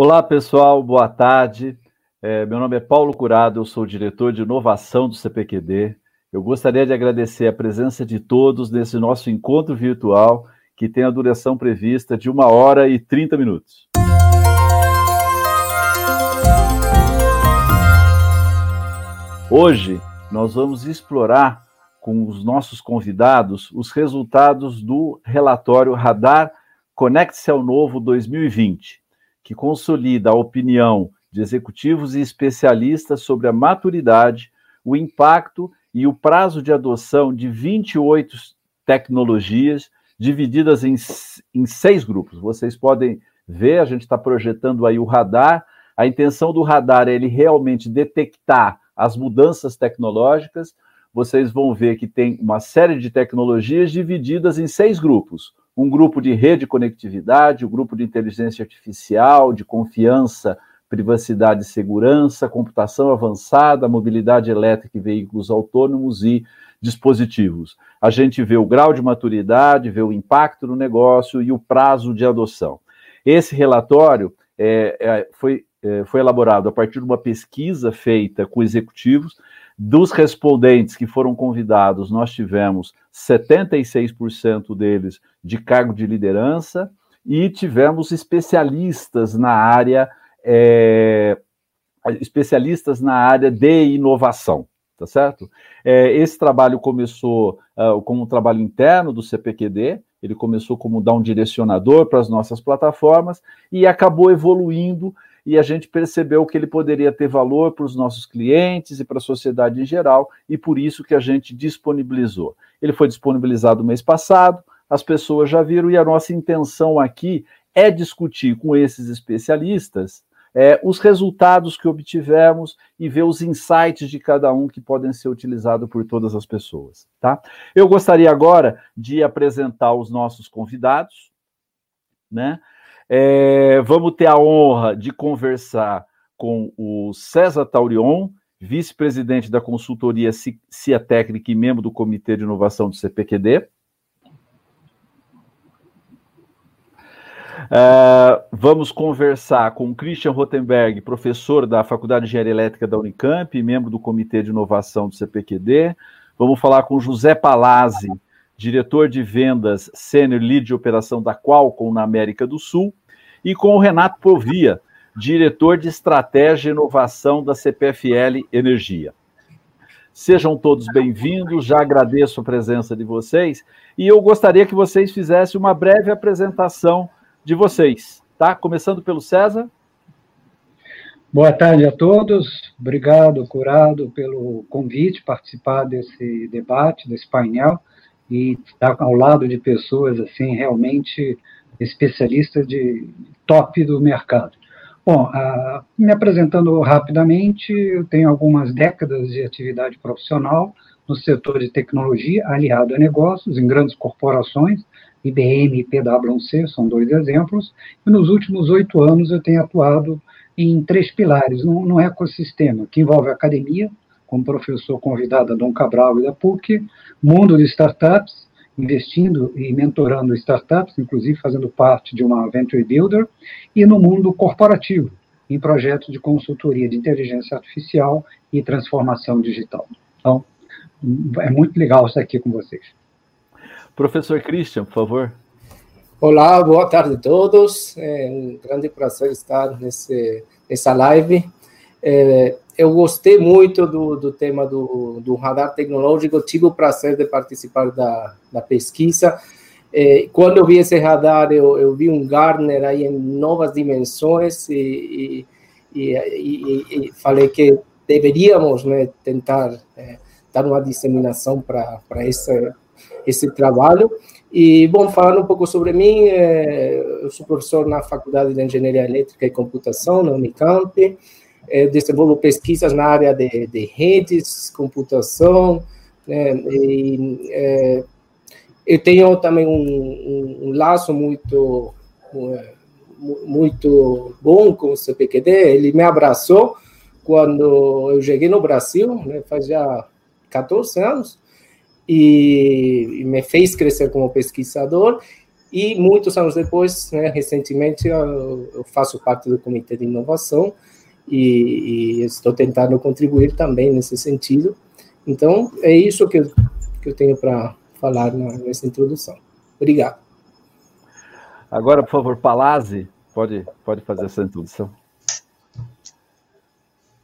Olá, pessoal, boa tarde. É, meu nome é Paulo Curado, eu sou diretor de inovação do CPQD. Eu gostaria de agradecer a presença de todos nesse nosso encontro virtual, que tem a duração prevista de uma hora e 30 minutos. Hoje, nós vamos explorar com os nossos convidados os resultados do relatório Radar Conecte-se ao Novo 2020 que consolida a opinião de executivos e especialistas sobre a maturidade, o impacto e o prazo de adoção de 28 tecnologias divididas em, em seis grupos. Vocês podem ver, a gente está projetando aí o radar. A intenção do radar é ele realmente detectar as mudanças tecnológicas. Vocês vão ver que tem uma série de tecnologias divididas em seis grupos um grupo de rede conectividade, um grupo de inteligência artificial, de confiança, privacidade e segurança, computação avançada, mobilidade elétrica e veículos autônomos e dispositivos. A gente vê o grau de maturidade, vê o impacto no negócio e o prazo de adoção. Esse relatório é, é, foi, é, foi elaborado a partir de uma pesquisa feita com executivos dos respondentes que foram convidados, nós tivemos 76% deles de cargo de liderança e tivemos especialistas na área é, especialistas na área de inovação, tá certo? É, esse trabalho começou uh, como um trabalho interno do CPQD, ele começou como dar um direcionador para as nossas plataformas e acabou evoluindo e a gente percebeu que ele poderia ter valor para os nossos clientes e para a sociedade em geral, e por isso que a gente disponibilizou. Ele foi disponibilizado mês passado, as pessoas já viram, e a nossa intenção aqui é discutir com esses especialistas é, os resultados que obtivemos e ver os insights de cada um que podem ser utilizados por todas as pessoas. Tá? Eu gostaria agora de apresentar os nossos convidados, né? É, vamos ter a honra de conversar com o César Taurion, vice-presidente da consultoria CIA Técnica e membro do Comitê de Inovação do CPQD. Uh, vamos conversar com Christian Rotenberg, professor da Faculdade de Engenharia Elétrica da Unicamp membro do Comitê de Inovação do CPQD. Vamos falar com José Palazzi, diretor de vendas sênior lead de operação da Qualcomm na América do Sul, e com o Renato Povia, diretor de estratégia e inovação da CPFL Energia. Sejam todos bem-vindos, já agradeço a presença de vocês e eu gostaria que vocês fizessem uma breve apresentação de vocês, tá? Começando pelo César. Boa tarde a todos, obrigado, Curado, pelo convite, participar desse debate, desse painel e estar ao lado de pessoas assim realmente especialistas de top do mercado. Bom, me apresentando rapidamente, eu tenho algumas décadas de atividade profissional no setor de tecnologia aliado a negócios em grandes corporações, IBM e PwC são dois exemplos, e nos últimos oito anos eu tenho atuado em três pilares no ecossistema, que envolve a academia, como professor convidado a Dom Cabral e da PUC, mundo de startups, investindo e mentorando startups, inclusive fazendo parte de uma Venture Builder, e no mundo corporativo, em projetos de consultoria de inteligência artificial e transformação digital. Então, é muito legal estar aqui com vocês. Professor Christian, por favor. Olá, boa tarde a todos. É um grande prazer estar nesse, nessa live. É, eu gostei muito do, do tema do, do radar tecnológico, tive o prazer de participar da, da pesquisa. É, quando eu vi esse radar, eu, eu, vi um Gartner aí em novas dimensões e, e, e, e falei que deveríamos né, tentar é, dar uma disseminação para esse, esse trabalho. E, bom, falando um pouco sobre mim, é, eu sou professor na Faculdade de Engenharia Elétrica e Computação, na Unicamp é, desenvolvo pesquisas na área de, de redes, computação, né, e, é, eu tenho também um, um, um laço muito muito bom com o CPQD, ele me abraçou quando eu cheguei no Brasil, né, faz já 14 anos, e, me fez crescer como pesquisador, E muitos anos depois, né, recentemente, eu, faço parte do comitê de inovação e, e, estou tentando contribuir também nesse sentido. Então, é isso que eu, que eu tenho para falar nessa introdução. Obrigado. Agora, por favor, Palazzi, pode, pode fazer essa introdução.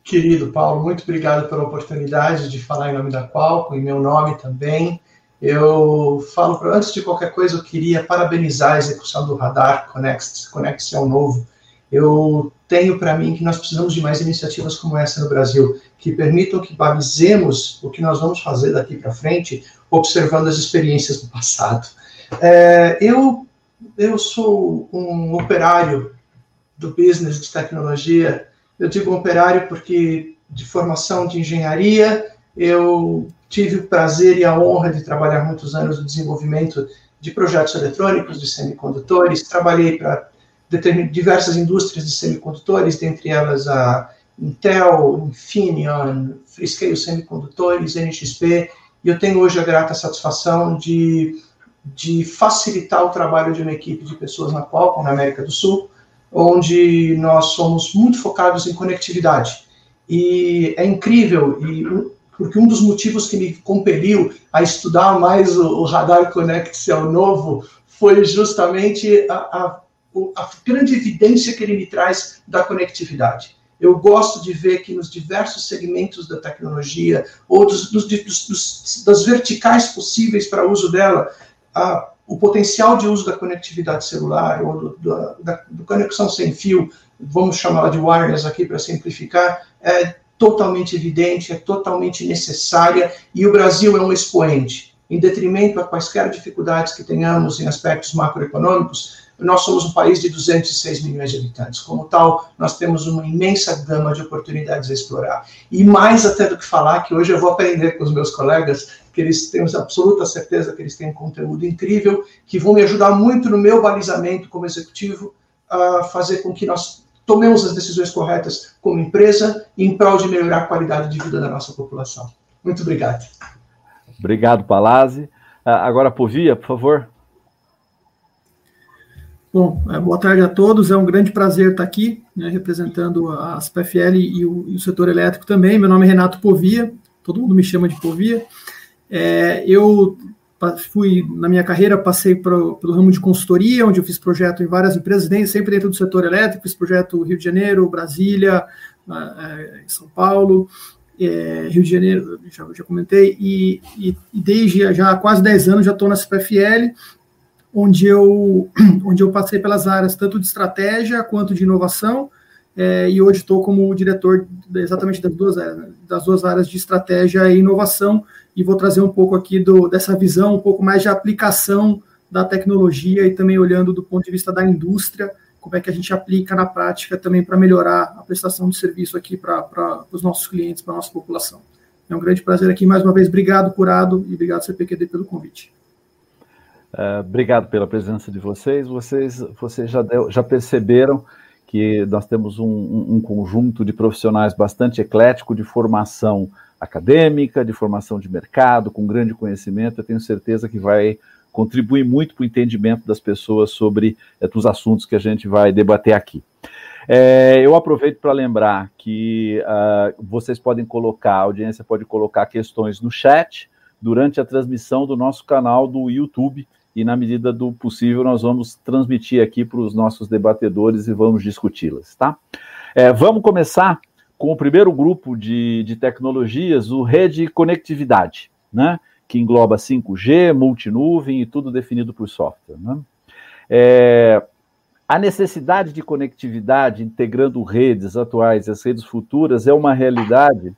Querido Paulo, muito obrigado pela oportunidade de falar em nome da Qualcomm, em meu nome também. Eu falo, antes de qualquer coisa, eu queria parabenizar a execução do Radar Connect, Connect é o novo. Eu tenho para mim que nós precisamos de mais iniciativas como essa no Brasil, que permitam que balizemos o que nós vamos fazer daqui para frente, observando as experiências do passado. É, eu, eu sou um operário do business de tecnologia eu digo operário porque de formação de engenharia, eu tive o prazer e a honra de trabalhar muitos anos no desenvolvimento de projetos eletrônicos, de semicondutores, trabalhei para diversas indústrias de semicondutores, dentre elas a Intel, Infineon, Freescale Semicondutores, NXP, e eu tenho hoje a grata satisfação de, de facilitar o trabalho de uma equipe de pessoas na Qualcomm, na América do Sul, onde nós somos muito focados em conectividade. E é incrível, e, porque um dos motivos que me compeliu a estudar mais o, o Radar Connect Cell novo foi justamente a, a, a grande evidência que ele me traz da conectividade. Eu gosto de ver que nos diversos segmentos da tecnologia, ou dos, dos, dos, das verticais possíveis para uso dela, a, o potencial de uso da conectividade celular ou do, do, da do conexão sem fio, vamos chamá-la de wireless aqui para simplificar, é totalmente evidente, é totalmente necessária e o Brasil é um expoente. Em detrimento a quaisquer dificuldades que tenhamos em aspectos macroeconômicos, nós somos um país de 206 milhões de habitantes. Como tal, nós temos uma imensa gama de oportunidades a explorar. E mais até do que falar, que hoje eu vou aprender com os meus colegas, que eles têm absoluta certeza que eles têm um conteúdo incrível, que vão me ajudar muito no meu balizamento como executivo, a fazer com que nós tomemos as decisões corretas como empresa em prol de melhorar a qualidade de vida da nossa população. Muito obrigado. Obrigado, Palazzi. Ah, agora, Povia, por favor. Bom, é, boa tarde a todos. É um grande prazer estar aqui, né, representando a SPFL e o, e o, setor elétrico também. Meu nome é Renato Povia, todo mundo me chama de Povia. É, eu fui, na minha carreira, passei pro, pelo ramo de consultoria, onde eu fiz projeto em várias empresas, sempre dentro do setor elétrico, fiz projeto Rio de Janeiro, Brasília, é, São Paulo, é, Rio de Janeiro, já, já comentei, e, e, e, desde já há quase 10 anos já estou na CPFL, onde eu, onde eu passei pelas áreas tanto de estratégia quanto de inovação, é, e hoje estou como diretor exatamente das duas, das duas áreas de estratégia e inovação, e vou trazer um pouco aqui do, dessa visão, um pouco mais de aplicação da tecnologia e também olhando do ponto de vista da indústria, como é que a gente aplica na prática também para melhorar a prestação de serviço aqui para os nossos clientes, para a nossa população. É um grande prazer aqui, mais uma vez, obrigado, Curado, e obrigado, CPQD, pelo convite. Uh, obrigado pela presença de vocês. Vocês, vocês já, deu, já perceberam que nós temos um, um, conjunto de profissionais bastante eclético, de formação acadêmica, de formação de mercado, com grande conhecimento. Eu tenho certeza que vai contribuir muito para o entendimento das pessoas sobre é, os assuntos que a gente vai debater aqui. É, eu aproveito para lembrar que uh, vocês podem colocar, a audiência pode colocar questões no chat durante a transmissão do nosso canal do YouTube e, na medida do possível, nós vamos transmitir aqui para os nossos debatedores e vamos discuti-las, tá? É, vamos começar com o primeiro grupo de, de tecnologias, o rede conectividade, né? Que engloba 5G, multinuvem e tudo definido por software. Né? É, a necessidade de conectividade integrando redes atuais e as redes futuras é uma realidade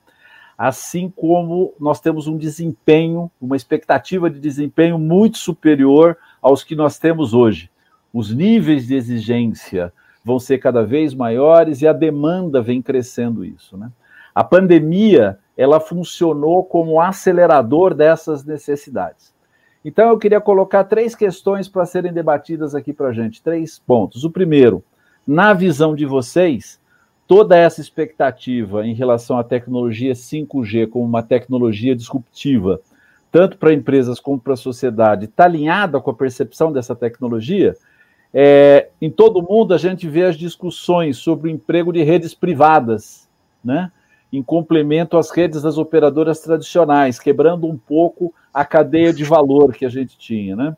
assim como nós temos um desempenho, uma expectativa de desempenho muito superior aos que nós temos hoje. Os níveis de exigência vão ser cada vez maiores e a demanda vem crescendo isso, né? A pandemia, ela funcionou como acelerador dessas necessidades. Então eu queria colocar três questões para serem debatidas aqui para a gente, três pontos. O primeiro, na visão de vocês, toda essa expectativa em relação à tecnologia 5G como uma tecnologia disruptiva tanto para empresas como para a sociedade, está alinhada com a percepção dessa tecnologia, é, em todo mundo a gente vê as discussões sobre o emprego de redes privadas, né? em complemento às redes das operadoras tradicionais, quebrando um pouco a cadeia de valor que a gente tinha. Né?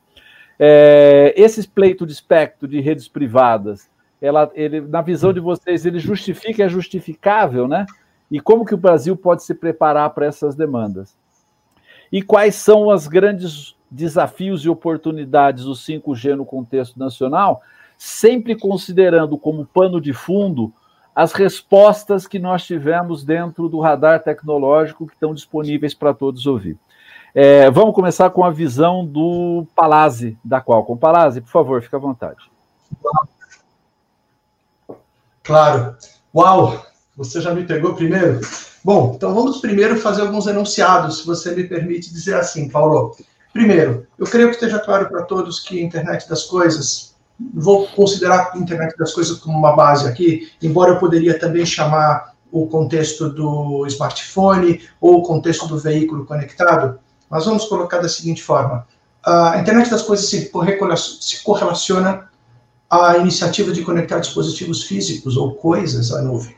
É, esse pleito de espectro de redes privadas, ela, ele, na visão de vocês, ele justifica, é justificável, né? E como que o Brasil pode se preparar para essas demandas? E quais são os grandes desafios e oportunidades do 5G no contexto nacional, sempre considerando como pano de fundo as respostas que nós tivemos dentro do radar tecnológico que estão disponíveis para todos ouvir. É, vamos começar com a visão do Palazzi, da Qualcomm. Palazzi, por favor, fique à vontade. Claro. Uau! Você já me pegou primeiro? Bom, então vamos primeiro fazer alguns enunciados, se você me permite dizer assim, Paulo. Primeiro, eu creio que esteja claro para todos que a internet das coisas, vou considerar a internet das coisas como uma base aqui, embora eu poderia também chamar o contexto do smartphone ou o contexto do veículo conectado, mas vamos colocar da seguinte forma: a internet das coisas se correlaciona à iniciativa de conectar dispositivos físicos ou coisas à nuvem.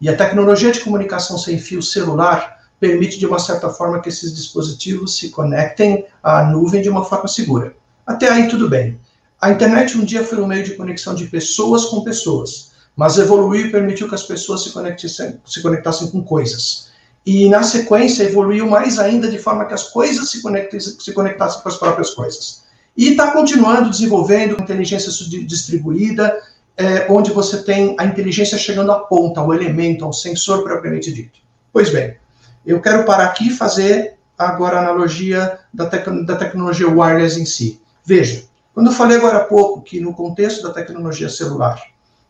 E a tecnologia de comunicação sem fio celular permite, de uma certa forma, que esses dispositivos se conectem à nuvem de uma forma segura. Até aí, tudo bem. A internet um dia foi um meio de conexão de pessoas com pessoas, mas evoluiu e permitiu que as pessoas se conectassem, se conectassem com coisas. E, na sequência, evoluiu mais ainda de forma que as coisas se, se conectassem com as próprias coisas. E está continuando desenvolvendo inteligência distribuída, é, onde você tem a inteligência chegando à ponta, ao elemento, ao sensor propriamente dito. Pois bem, eu quero parar aqui e fazer agora a analogia da, tec da tecnologia wireless em si. Veja, quando eu falei agora há pouco que no contexto da tecnologia celular,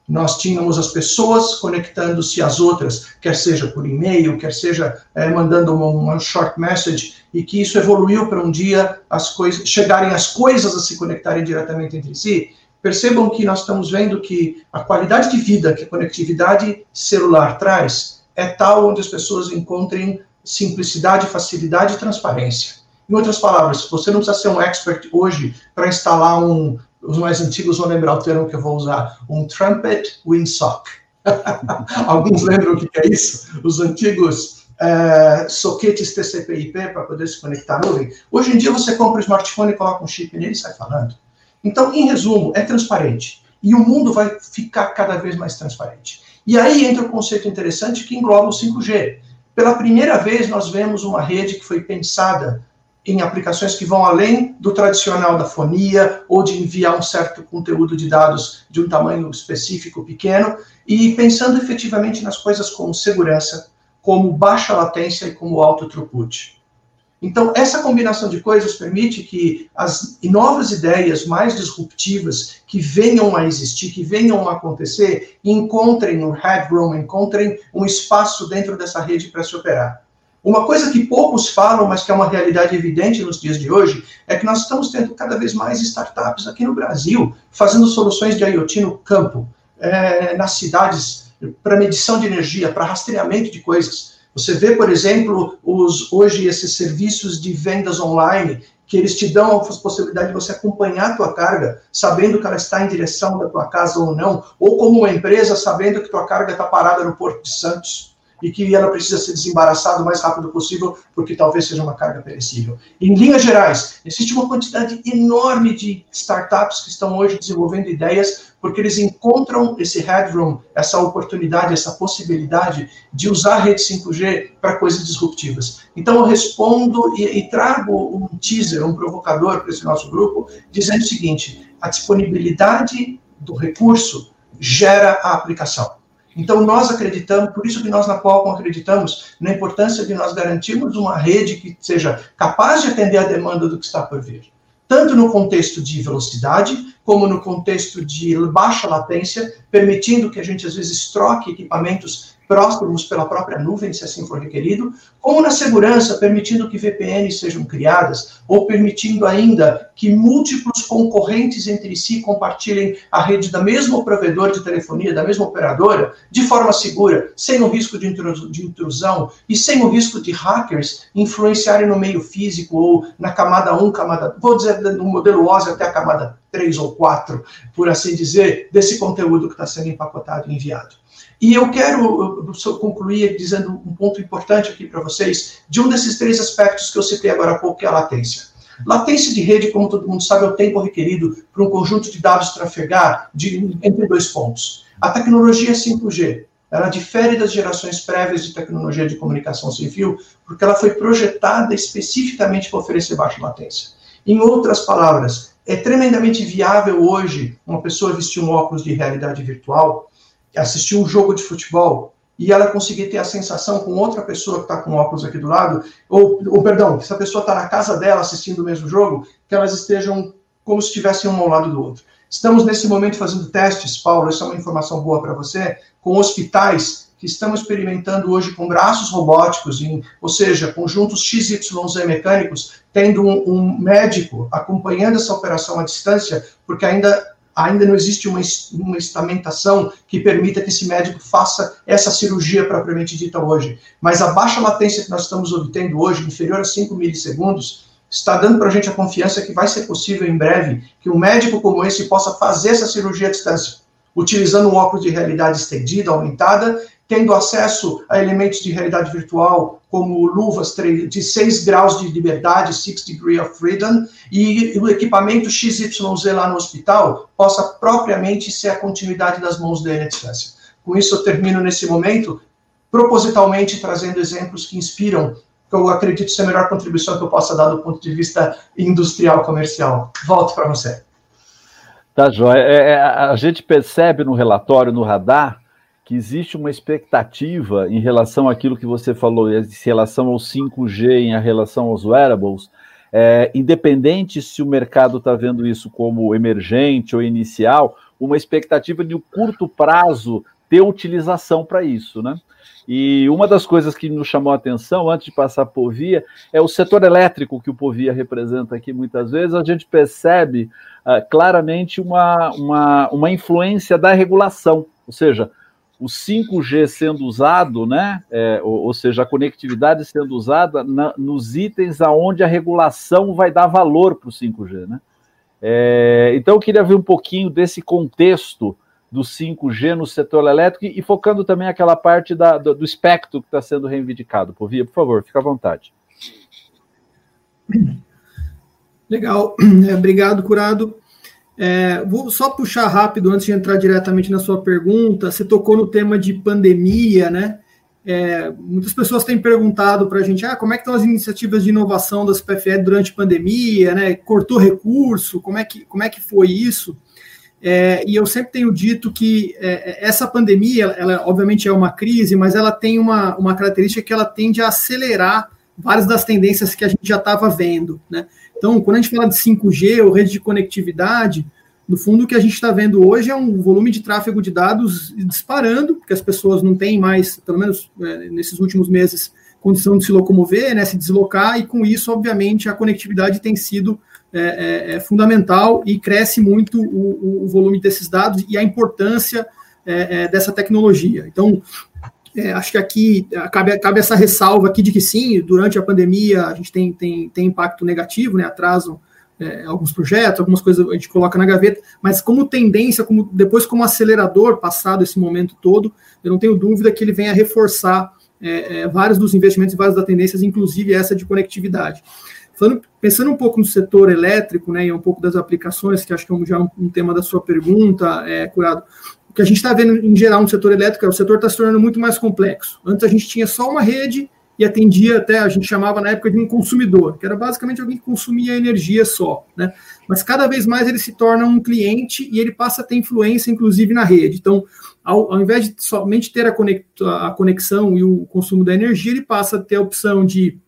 nós tínhamos as pessoas conectando-se às outras, quer seja por e-mail, quer seja é, mandando uma, uma, short message, e que isso evoluiu para um dia as coisas chegarem as coisas a se conectarem diretamente entre si. Percebam que nós estamos vendo que a qualidade de vida que a conectividade celular traz é tal onde as pessoas encontrem simplicidade, facilidade e transparência. Em outras palavras, você não precisa ser um expert hoje para instalar um, os mais antigos vão lembrar o termo que eu vou usar, um trumpet windsock. Alguns lembram o que é isso? Os antigos é, soquetes TCP/IP para poder se conectar à nuvem. Hoje em dia você compra um smartphone, coloca um chip nele e sai falando. Então, em resumo, é transparente. E o mundo vai ficar cada vez mais transparente. E aí entra o um conceito interessante que engloba o 5G. Pela primeira vez, nós vemos uma rede que foi pensada em aplicações que vão além do tradicional da fonia ou de enviar um certo conteúdo de dados de um tamanho específico pequeno e pensando efetivamente nas coisas como segurança, como baixa latência e como alto throughput. Então, essa combinação de coisas permite que as novas ideias mais disruptivas que venham a existir, que venham a acontecer, encontrem um headroom, encontrem um espaço dentro dessa rede para se operar. Uma coisa que poucos falam, mas que é uma realidade evidente nos dias de hoje, é que nós estamos tendo cada vez mais startups aqui no Brasil fazendo soluções de IoT no campo, é, nas cidades, para medição de energia, para rastreamento de coisas. Você vê, por exemplo, os, hoje esses serviços de vendas online, que eles te dão a possibilidade de você acompanhar a tua carga, sabendo que ela está em direção da tua casa ou não, ou como uma empresa, sabendo que tua carga está parada no Porto de Santos e que ela precisa ser desembaraçada o mais rápido possível, porque talvez seja uma carga perecível. Em linhas gerais, existe uma quantidade enorme de startups que estão hoje desenvolvendo ideias porque eles encontram esse headroom, essa oportunidade, essa possibilidade de usar a rede 5G para coisas disruptivas. Então, eu respondo e, e trago um teaser, um provocador para esse nosso grupo, dizendo o seguinte: a disponibilidade do recurso gera a aplicação. Então, nós acreditamos, por isso que nós na Qualcomm acreditamos na importância de nós garantirmos uma rede que seja capaz de atender a demanda do que está por vir. Tanto no contexto de velocidade, como no contexto de baixa latência, permitindo que a gente, às vezes, troque equipamentos próximos pela própria nuvem, se assim for requerido, como na segurança, permitindo que VPNs sejam criadas, ou permitindo ainda que múltiplos concorrentes entre si compartilhem a rede da mesma provedor de telefonia, da mesma operadora, de forma segura, sem o risco de intrusão e sem o risco de hackers influenciarem no meio físico ou na camada 1, camada, vou dizer, no modelo OSI até a camada 3 ou 4, por assim dizer, desse conteúdo que está sendo empacotado e enviado. E eu quero concluir dizendo um ponto importante aqui para vocês, de um desses três aspectos que eu citei agora há pouco, que é a latência. Latência de rede, como todo mundo sabe, é o tempo requerido para um conjunto de dados trafegar de, entre dois pontos. A tecnologia 5G, ela difere das gerações prévias de tecnologia de comunicação fio, porque ela foi projetada especificamente para oferecer baixa latência. Em outras palavras, é tremendamente viável hoje uma pessoa vestir um óculos de realidade virtual, assistir um jogo de futebol e ela conseguir ter a sensação com outra pessoa que está com óculos aqui do lado, ou, ou perdão, se a pessoa está na casa dela assistindo o mesmo jogo, que elas estejam como se estivessem um ao lado do outro. Estamos nesse momento fazendo testes, Paulo, essa é uma informação boa para você, com hospitais que estamos experimentando hoje com braços robóticos, em, ou seja, conjuntos XYZ mecânicos, tendo um, um médico acompanhando essa operação à distância, porque ainda ainda não existe uma, uma estamentação que permita que esse médico faça essa cirurgia propriamente dita hoje. Mas a baixa latência que nós estamos obtendo hoje, inferior a 5 milissegundos, está dando para a gente a confiança que vai ser possível em breve que um médico como esse possa fazer essa cirurgia à distância, utilizando um óculos de realidade estendida, aumentada, tendo acesso a elementos de realidade virtual, como luvas de 6 graus de liberdade, 6 degree of freedom, e o equipamento XYZ lá no hospital possa propriamente ser a continuidade das mãos dele à distância. Com isso, eu termino nesse momento, propositalmente trazendo exemplos que inspiram, que eu acredito ser a melhor contribuição que eu possa dar do ponto de vista industrial comercial. Volto para você. Tá, Joia. É, é, a gente percebe no relatório, no radar, que existe uma expectativa em relação àquilo que você falou, em relação ao 5G, em relação aos wearables, é, independente se o mercado está vendo isso como emergente ou inicial, uma expectativa de um curto prazo ter utilização para isso, né? E uma das coisas que nos chamou a atenção antes de passar por via é o setor elétrico que o Povia representa aqui muitas vezes. A gente percebe uh, claramente uma, uma, uma influência da regulação, ou seja, o 5G sendo usado, né, é, ou, ou, seja, a conectividade sendo usada na, nos itens aonde a regulação vai dar valor para o 5G, né? É, então eu queria ver um pouquinho desse contexto do 5G no setor elétrico e, focando também aquela parte da, do, do espectro que está sendo reivindicado. Por via, por favor, fica à vontade. Legal, é, obrigado, Curado. É, vou só puxar rápido antes de entrar diretamente na sua pergunta. Você tocou no tema de pandemia, né? É, muitas pessoas têm perguntado para a gente ah, como é que estão as iniciativas de inovação das PFE durante a pandemia, né? Cortou recurso, como é que, como é que foi isso? É, e eu sempre tenho dito que é, essa pandemia, ela obviamente é uma crise, mas ela tem uma, uma característica que ela tende a acelerar várias das tendências que a gente já estava vendo, né? Então, quando a gente fala de 5G ou rede de conectividade, no fundo, o que a gente está vendo hoje é um volume de tráfego de dados disparando, porque as pessoas não têm mais, pelo menos é, nesses últimos meses, condição de se locomover, né, se deslocar, e com isso, obviamente, a conectividade tem sido é, é, é fundamental e cresce muito o, o, volume desses dados e a importância é, é, dessa tecnologia. Então, é, acho que aqui é, cabe, cabe, essa ressalva aqui de que sim, durante a pandemia a gente tem, tem, tem impacto negativo, né, atrasam é, alguns projetos, algumas coisas a gente coloca na gaveta, mas como tendência, como depois como acelerador, passado esse momento todo, eu não tenho dúvida que ele venha reforçar é, é, vários dos investimentos e várias das tendências, inclusive essa de conectividade. Falando, pensando um pouco no setor elétrico, né, e um pouco das aplicações, que acho que é já um, um tema da sua pergunta, é, Curado, que a gente está vendo em geral no setor elétrico é o setor está se tornando muito mais complexo. Antes a gente tinha só uma rede e atendia até, a gente chamava na época de um consumidor, que era basicamente alguém que consumia energia só, né? Mas cada vez mais ele se torna um cliente e ele passa a ter influência, inclusive, na rede. Então, ao, ao invés de somente ter a, conexão e o consumo da energia, ele passa a ter a opção de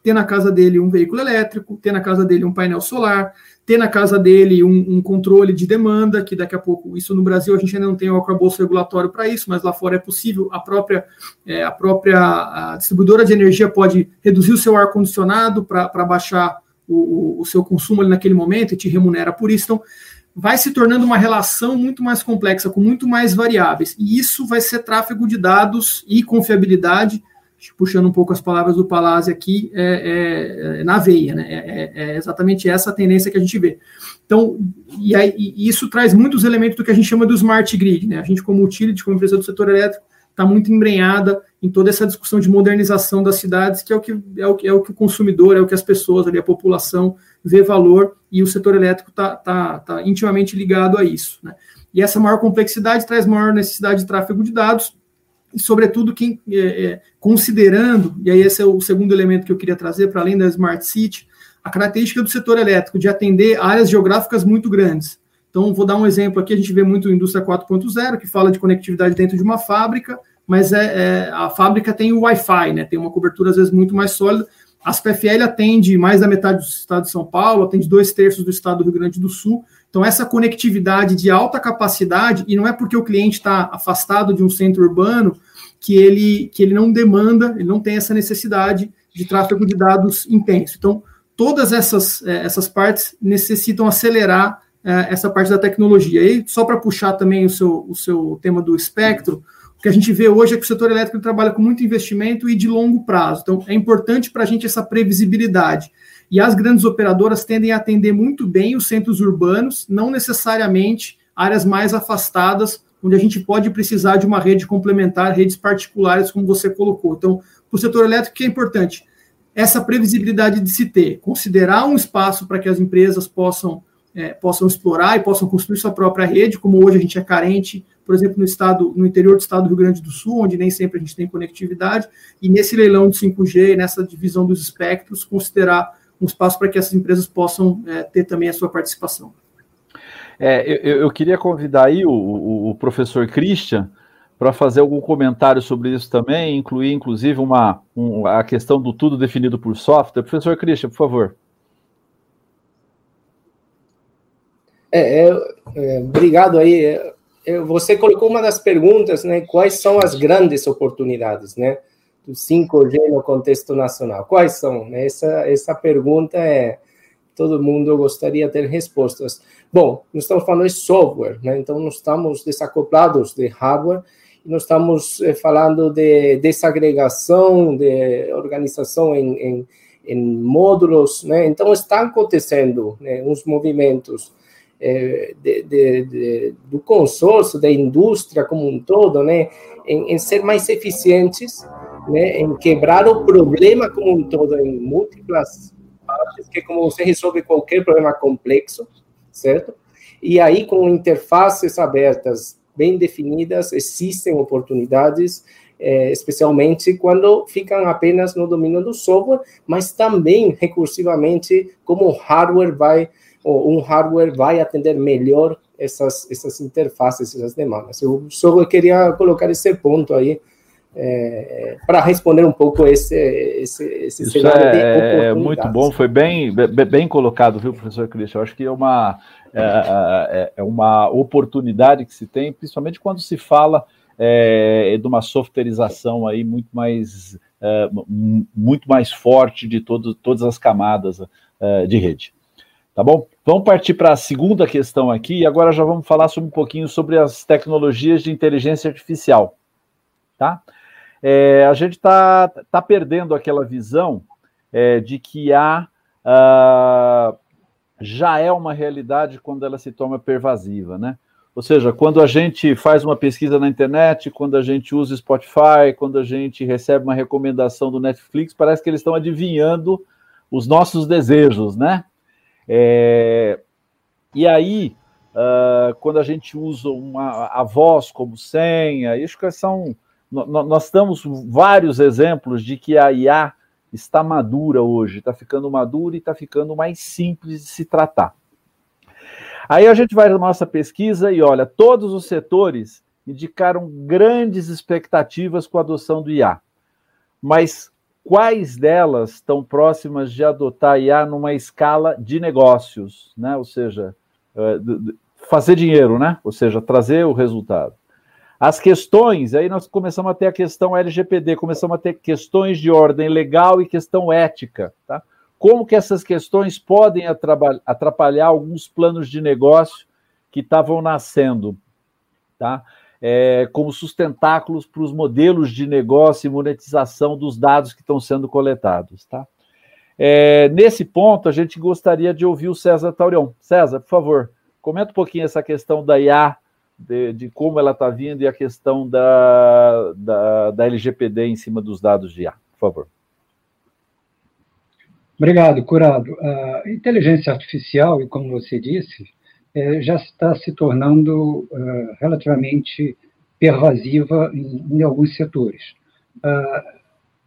ter na casa dele um veículo elétrico, ter na casa dele um painel solar, ter na casa dele um, um, controle de demanda, que daqui a pouco, isso no Brasil a gente ainda não tem o arcabouço regulatório para isso, mas lá fora é possível, a própria, é, a própria a distribuidora de energia pode reduzir o seu ar-condicionado para baixar o, o, seu consumo ali naquele momento e te remunera por isso. Então, vai se tornando uma relação muito mais complexa, com muito mais variáveis, e isso vai ser tráfego de dados e confiabilidade puxando um pouco as palavras do Palazzi aqui, é, é, é na veia, né? É, é, é, exatamente essa a tendência que a gente vê. Então, e, aí, e isso traz muitos elementos do que a gente chama do smart grid, né? A gente, como utility, como empresa do setor elétrico, está muito embrenhada em toda essa discussão de modernização das cidades, que é o que, é o, é o que o consumidor, é o que as pessoas ali, a população, vê valor, e o setor elétrico está tá, tá intimamente ligado a isso. Né? E essa maior complexidade traz maior necessidade de tráfego de dados, sobretudo, quem, é, é, considerando, e aí esse é o segundo elemento que eu queria trazer, para além da Smart City, a característica do setor elétrico de atender áreas geográficas muito grandes. Então, vou dar um exemplo aqui, a gente vê muito indústria 4.0, que fala de conectividade dentro de uma fábrica, mas é, é a fábrica tem o Wi-Fi, né, tem uma cobertura às vezes muito mais sólida. As PFL atende mais da metade do estado de São Paulo, atende dois terços do estado do Rio Grande do Sul, então, essa conectividade de alta capacidade, e não é porque o cliente está afastado de um centro urbano que ele, que ele não demanda, ele não tem essa necessidade de tráfego de dados intenso. Então, todas essas, eh, essas partes necessitam acelerar eh, essa parte da tecnologia. E só para puxar também o seu, o seu tema do espectro, o que a gente vê hoje é que o setor elétrico trabalha com muito investimento e de longo prazo. Então, é importante para a gente essa previsibilidade. E as grandes operadoras tendem a atender muito bem os centros urbanos, não necessariamente áreas mais afastadas, onde a gente pode precisar de uma rede complementar, redes particulares, como você colocou. Então, para o setor elétrico, que é importante? Essa previsibilidade de se ter, considerar um espaço para que as empresas possam, é, possam explorar e possam construir sua própria rede, como hoje a gente é carente, por exemplo, no estado, no interior do estado do Rio Grande do Sul, onde nem sempre a gente tem conectividade, e nesse leilão de 5G, nessa divisão dos espectros, considerar um espaço para que essas empresas possam é, ter também a sua participação. É, eu, eu queria convidar aí o, o, o professor Christian para fazer algum comentário sobre isso também, incluir inclusive uma, um, a questão do tudo definido por software. Professor Christian, por favor. É, é, é obrigado aí. É, você colocou uma das perguntas, né? Quais são as grandes oportunidades, né? Do 5G no contexto nacional? Quais são? Essa, essa pergunta é todo mundo gostaria de ter respostas. Bom, nós estamos falando de software, né? então não estamos desacoplados de hardware, nós estamos eh, falando de desagregação, de organização em, em, em módulos, né? então estão acontecendo né, uns movimentos é, de, de, de, do consórcio, da indústria como um todo, né, em, em ser mais eficientes né, em quebrar o problema como um todo em múltiplas partes, que é como você resolve qualquer problema complexo, certo? E aí, com interfaces abertas, bem definidas, existem oportunidades, é, especialmente quando ficam apenas no domínio do software, mas também recursivamente como o hardware vai, ou um hardware vai atender melhor essas, essas interfaces, essas demandas. Eu só queria colocar esse ponto aí, é, para responder um pouco esse, esse, esse Isso cenário é, é muito bom, foi bem, bem colocado, viu, professor Cristian? Eu acho que é uma, é, é, é, uma oportunidade que se tem, principalmente quando se fala é, de uma softwareização aí muito mais, é, muito mais forte de todo, todas as camadas é, de rede. Tá bom? Vamos partir para a segunda questão aqui, e agora já vamos falar sobre um pouquinho sobre as tecnologias de inteligência artificial. Tá? É, a gente está tá perdendo aquela visão é, de que a uh, já é uma realidade quando ela se torna pervasiva, né? Ou seja, quando a gente faz uma pesquisa na internet, quando a gente usa Spotify, quando a gente recebe uma recomendação do Netflix, parece que eles estão adivinhando os nossos desejos, né? É, e aí, uh, quando a gente usa uma, a voz como senha, isso que são nós temos vários exemplos de que a IA está madura hoje, está ficando madura e está ficando mais simples de se tratar. Aí a gente vai na nossa pesquisa e olha, todos os setores indicaram grandes expectativas com a adoção do IA. Mas quais delas estão próximas de adotar IA numa escala de negócios, né? Ou seja, é, fazer dinheiro, né? Ou seja, trazer o resultado. As questões, aí nós começamos a ter a questão LGPD, começamos a ter questões de ordem legal e questão ética, tá? Como que essas questões podem atrapalhar alguns planos de negócio que estavam nascendo, tá? É, como sustentáculos para os modelos de negócio e monetização dos dados que estão sendo coletados, tá? É, nesse ponto, a gente gostaria de ouvir o César Taurion. César, por favor, comenta um pouquinho essa questão da IA de, de como ela está vindo e a questão da, da, da LGPD em cima dos dados de IA, por favor. Obrigado, Curado. A inteligência artificial, e como você disse, é, já está se tornando uh, relativamente pervasiva em, em alguns setores. Uh,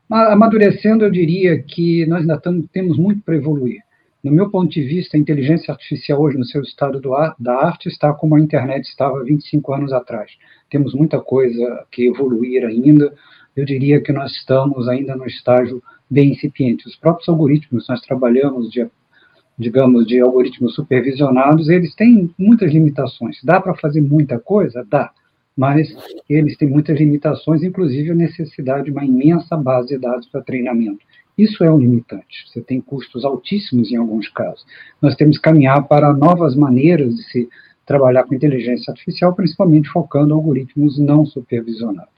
amadurecendo, eu diria que nós ainda tamo, temos muito para evoluir. No meu ponto de vista, a inteligência artificial hoje, no seu estado ar, da arte, está como a internet estava 25 anos atrás. Temos muita coisa que evoluir ainda. Eu diria que nós estamos ainda no estágio bem incipiente. Os próprios algoritmos, nós trabalhamos de, digamos, de algoritmos supervisionados, eles têm muitas limitações. Dá para fazer muita coisa? Dá. Mas eles têm muitas limitações, inclusive a necessidade de uma imensa base de dados para treinamento. Isso é um limitante. Você tem custos altíssimos em alguns casos. Nós temos que caminhar para novas maneiras de se trabalhar com inteligência artificial, principalmente focando em algoritmos não supervisionados.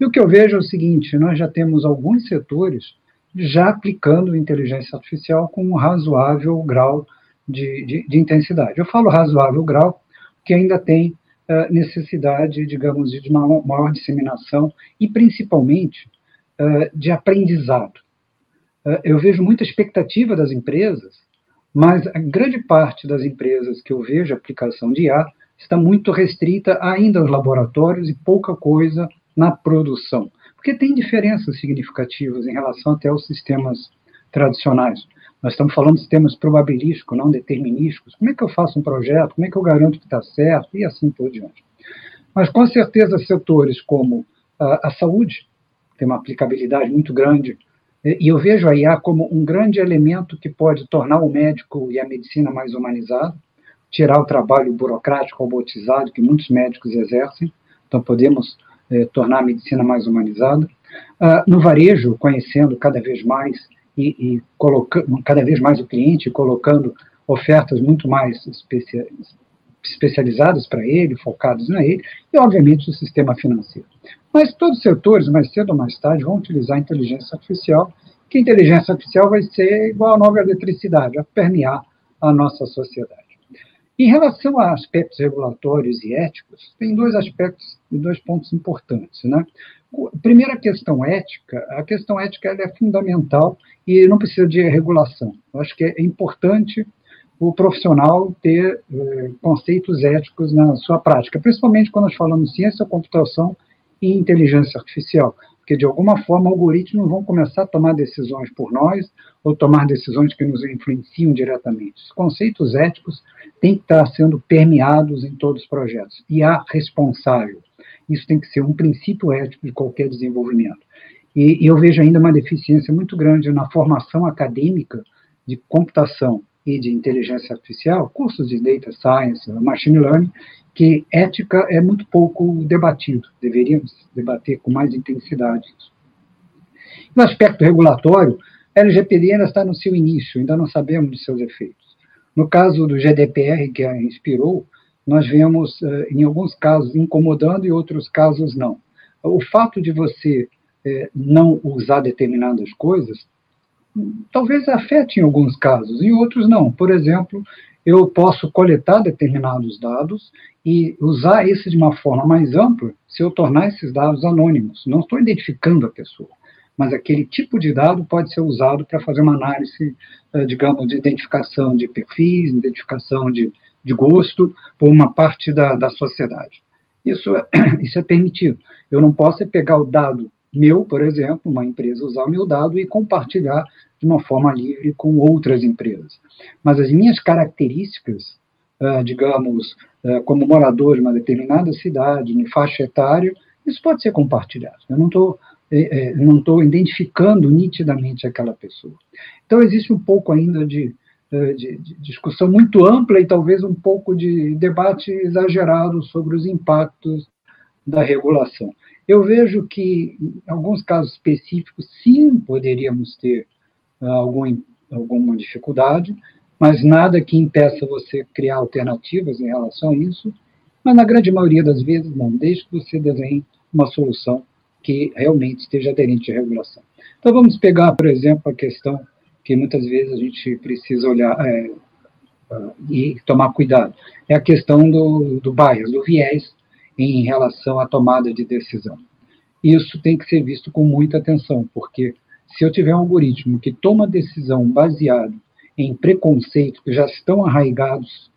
E o que eu vejo é o seguinte: nós já temos alguns setores já aplicando inteligência artificial com um razoável grau de, de, de intensidade. Eu falo razoável grau, porque ainda tem uh, necessidade, digamos, de uma maior disseminação e, principalmente, uh, de aprendizado. Eh, eu vejo muita expectativa das empresas, mas a grande parte das empresas que eu vejo aplicação de IA está muito restrita ainda aos laboratórios e pouca coisa na produção, porque tem diferenças significativas em relação até aos sistemas tradicionais. Nós estamos falando de sistemas probabilísticos, não determinísticos. Como é que eu faço um projeto? Como é que eu garanto que está certo? E assim por diante. Mas, com certeza, setores como a, a saúde, tem uma aplicabilidade muito grande e eu vejo a IA como um grande elemento que pode tornar o médico e a medicina mais humanizado, tirar o trabalho burocrático, robotizado, que muitos médicos exercem, então podemos eh, tornar a medicina mais humanizada. Ah, no varejo, conhecendo cada vez mais e, e colocando cada vez mais o cliente, colocando ofertas muito mais especiais, especializadas para ele, focadas na ele, e, obviamente, o sistema financeiro. Mas todos os setores, mais cedo ou mais tarde, vão utilizar a inteligência artificial, que a inteligência artificial vai ser igual a nova eletricidade, vai permear a nossa sociedade. Em relação a aspectos regulatórios e éticos, tem dois aspectos e dois pontos importantes. Né? Primeira questão ética, a questão ética é fundamental e não precisa de regulação. Eu acho que é importante o profissional ter eh, conceitos éticos na sua prática, principalmente quando nós falamos ciência, computação e inteligência artificial, porque de alguma forma algoritmos vão começar a tomar decisões por nós ou tomar decisões que nos influenciam diretamente. Os conceitos éticos têm que estar sendo permeados em todos os projetos. E há responsável. Isso tem que ser um princípio ético de qualquer desenvolvimento. E, e eu vejo ainda uma deficiência muito grande na formação acadêmica de computação e de inteligência artificial, cursos de data science, machine learning, que ética é muito pouco debatido, deveríamos debater com mais intensidade isso. No aspecto regulatório, a LGPD ainda está no seu início, ainda não sabemos dos seus efeitos. No caso do GDPR, que a inspirou, nós vemos, eh, em alguns casos, incomodando e outros casos não. O fato de você eh, não usar determinadas coisas talvez afete em alguns casos, em outros não. Por exemplo, eu posso coletar determinados dados e usar isso de uma forma mais ampla se eu tornar esses dados anônimos. Não estou identificando a pessoa, mas aquele tipo de dado pode ser usado para fazer uma análise, eh, digamos, de identificação de perfis, identificação de, de gosto por uma parte da, da sociedade. Isso é, isso é permitido. Eu não posso pegar o dado meu, por exemplo, uma empresa usar o meu dado e compartilhar de uma forma livre com outras empresas. Mas as minhas características, uh, digamos, uh, como morador de uma determinada cidade, em faixa etária, isso pode ser compartilhado. Eu não estou é, é, não estou identificando nitidamente aquela pessoa. Então, existe um pouco ainda de, é, de, de, discussão muito ampla e talvez um pouco de debate exagerado sobre os impactos da regulação. Eu vejo que, em alguns casos específicos, sim, poderíamos ter uh, algum, alguma dificuldade, mas nada que impeça você criar alternativas em relação a isso, mas na grande maioria das vezes não, desde que você desenhe uma solução que realmente esteja aderente à regulação. Então vamos pegar, por exemplo, a questão que muitas vezes a gente precisa olhar é, e tomar cuidado, é a questão do, do bias, do viés em relação à tomada de decisão. Isso tem que ser visto com muita atenção, porque se eu tiver um algoritmo que toma decisão baseado em preconceitos que já estão arraigados,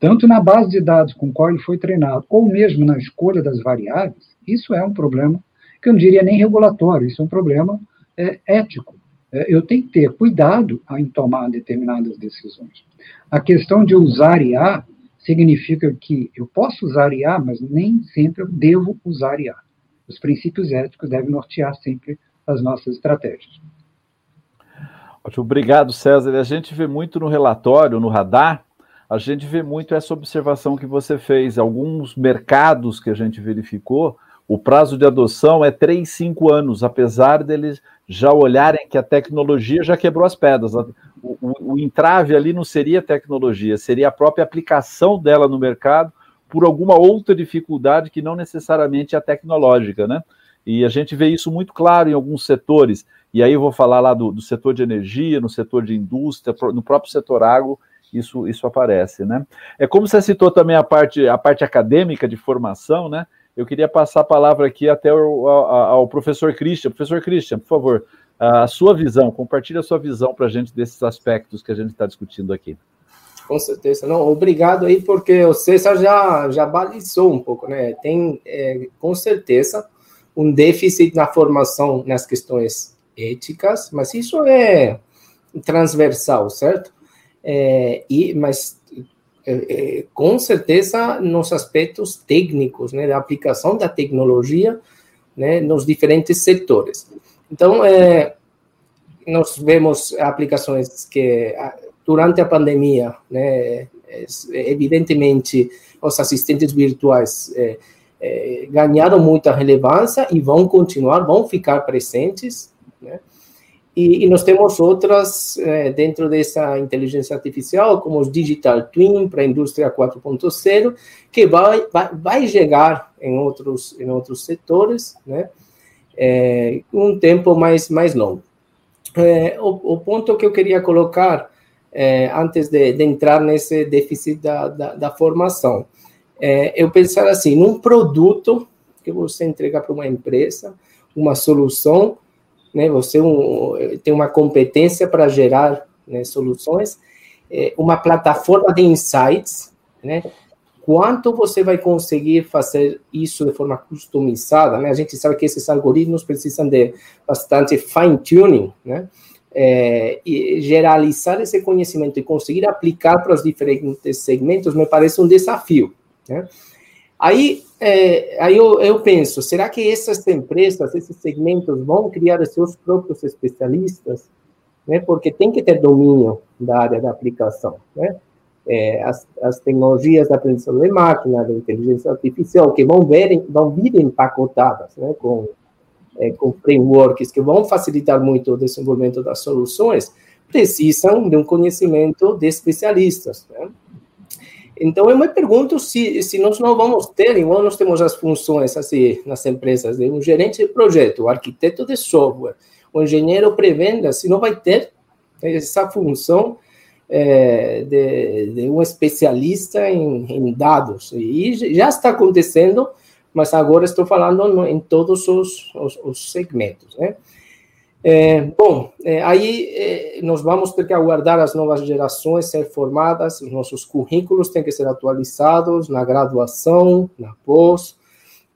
tanto na base de dados com qual ele foi treinado, ou mesmo na escolha das variáveis, isso é um problema que eu não diria nem regulatório, isso é um problema é, ético. É, eu tenho que ter cuidado em tomar determinadas decisões. A questão de usar IA significa que eu posso usar IA, mas nem sempre eu devo usar IA. Os princípios éticos devem nortear sempre as nossas estratégias. Ótimo, obrigado, César. A gente vê muito no relatório, no radar, a gente vê muito essa observação que você fez. Alguns mercados que a gente verificou, o prazo de adoção é 3, 5 anos, apesar deles já olharem que a tecnologia já quebrou as pedras. O, o, entrave ali não seria tecnologia, seria a própria aplicação dela no mercado por alguma outra dificuldade que não necessariamente é tecnológica, né? E a gente vê isso muito claro em alguns setores. E aí eu vou falar lá do, do setor de energia, no setor de indústria, no próprio setor agro, isso, isso aparece, né? É como você citou também a parte, a parte acadêmica de formação, né? Eu queria passar a palavra aqui até ao, ao, ao professor Christian. Professor Christian, por favor, a sua visão, compartilhe a sua visão para a gente desses aspectos que a gente está discutindo aqui. Com certeza. Não, obrigado aí, porque o César já, já balizou um pouco, né? Tem, é, com certeza, um déficit na formação nas questões éticas, mas isso é transversal, certo? É, e, mas é, é, com certeza nos aspectos técnicos, né, da aplicação da tecnologia, né, nos diferentes setores. Então, é, nós vemos aplicações que durante a pandemia, né, evidentemente, os assistentes virtuais é, é, ganharam muita relevância e vão continuar, vão ficar presentes, né? E, e, nós temos outras é, dentro dessa inteligência artificial, como os Digital Twin para a indústria 4.0, que vai, vai, vai chegar em outros, em outros setores, né? É, um tempo mais, mais longo. É, o, o, ponto que eu queria colocar, é, antes de, de, entrar nesse déficit da, da, da formação, é, eu pensar assim, num produto que você entrega para uma empresa, uma solução, né? Você um, tem uma competência para gerar né, soluções, é, uma plataforma de insights, né? Quanto você vai conseguir fazer isso de forma customizada, né? A gente sabe que esses algoritmos precisam de bastante fine tuning, né? É, e generalizar esse conhecimento e conseguir aplicar para os diferentes segmentos me parece um desafio, né? Aí, é, aí eu, eu, penso, será que essas empresas, esses segmentos vão criar seus próprios especialistas? Né? Porque tem que ter domínio da área da aplicação, né? É, as, as, tecnologias da aprendizagem de máquina, da inteligência artificial, que vão, ver, vão vir empacotadas né, com, é, com frameworks que vão facilitar muito o desenvolvimento das soluções, precisam de um conhecimento de especialistas. Né? Então, eu me pergunto se, se nós não vamos ter, igual nós temos as funções assim nas empresas, de um gerente de projeto, o arquiteto de software, o engenheiro pré-venda, se não vai ter essa função é, de, de, um especialista em, em, dados. E já está acontecendo, mas agora estou falando em todos os, os, os segmentos, né? É, bom, é, aí é, nós vamos ter que aguardar as novas gerações ser formadas, os nossos currículos têm que ser atualizados na graduação, na pós,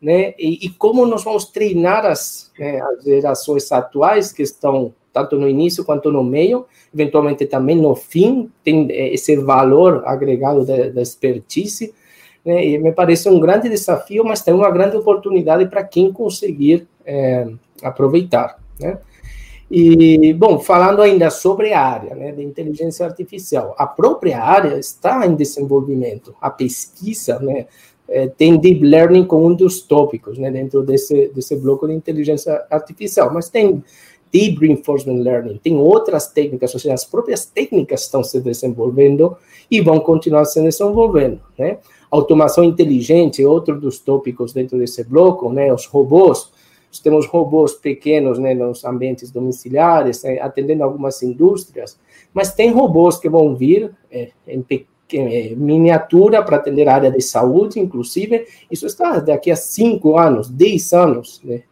né? E, e como nós vamos treinar as, né, as gerações atuais que estão tanto no início quanto no meio, eventualmente também no fim, tem é, esse valor agregado da, da expertise, né? E me parece um grande desafio, mas tem uma grande oportunidade para quem conseguir é, aproveitar, né? E, bom, falando ainda sobre a área né, de inteligência artificial, a própria área está em desenvolvimento. A pesquisa né, é, tem deep learning como um dos tópicos né, dentro desse, desse bloco de inteligência artificial, mas tem deep reinforcement learning, tem outras técnicas, ou seja, as próprias técnicas estão se desenvolvendo e vão continuar se desenvolvendo. Né? Automação inteligente é outro dos tópicos dentro desse bloco, né? os robôs temos robôs pequenos né, nos ambientes domiciliares, né, atendendo algumas indústrias, mas tem robôs que vão vir é, em é, miniatura para atender a área de saúde, inclusive, isso está daqui a cinco anos, dez anos, né?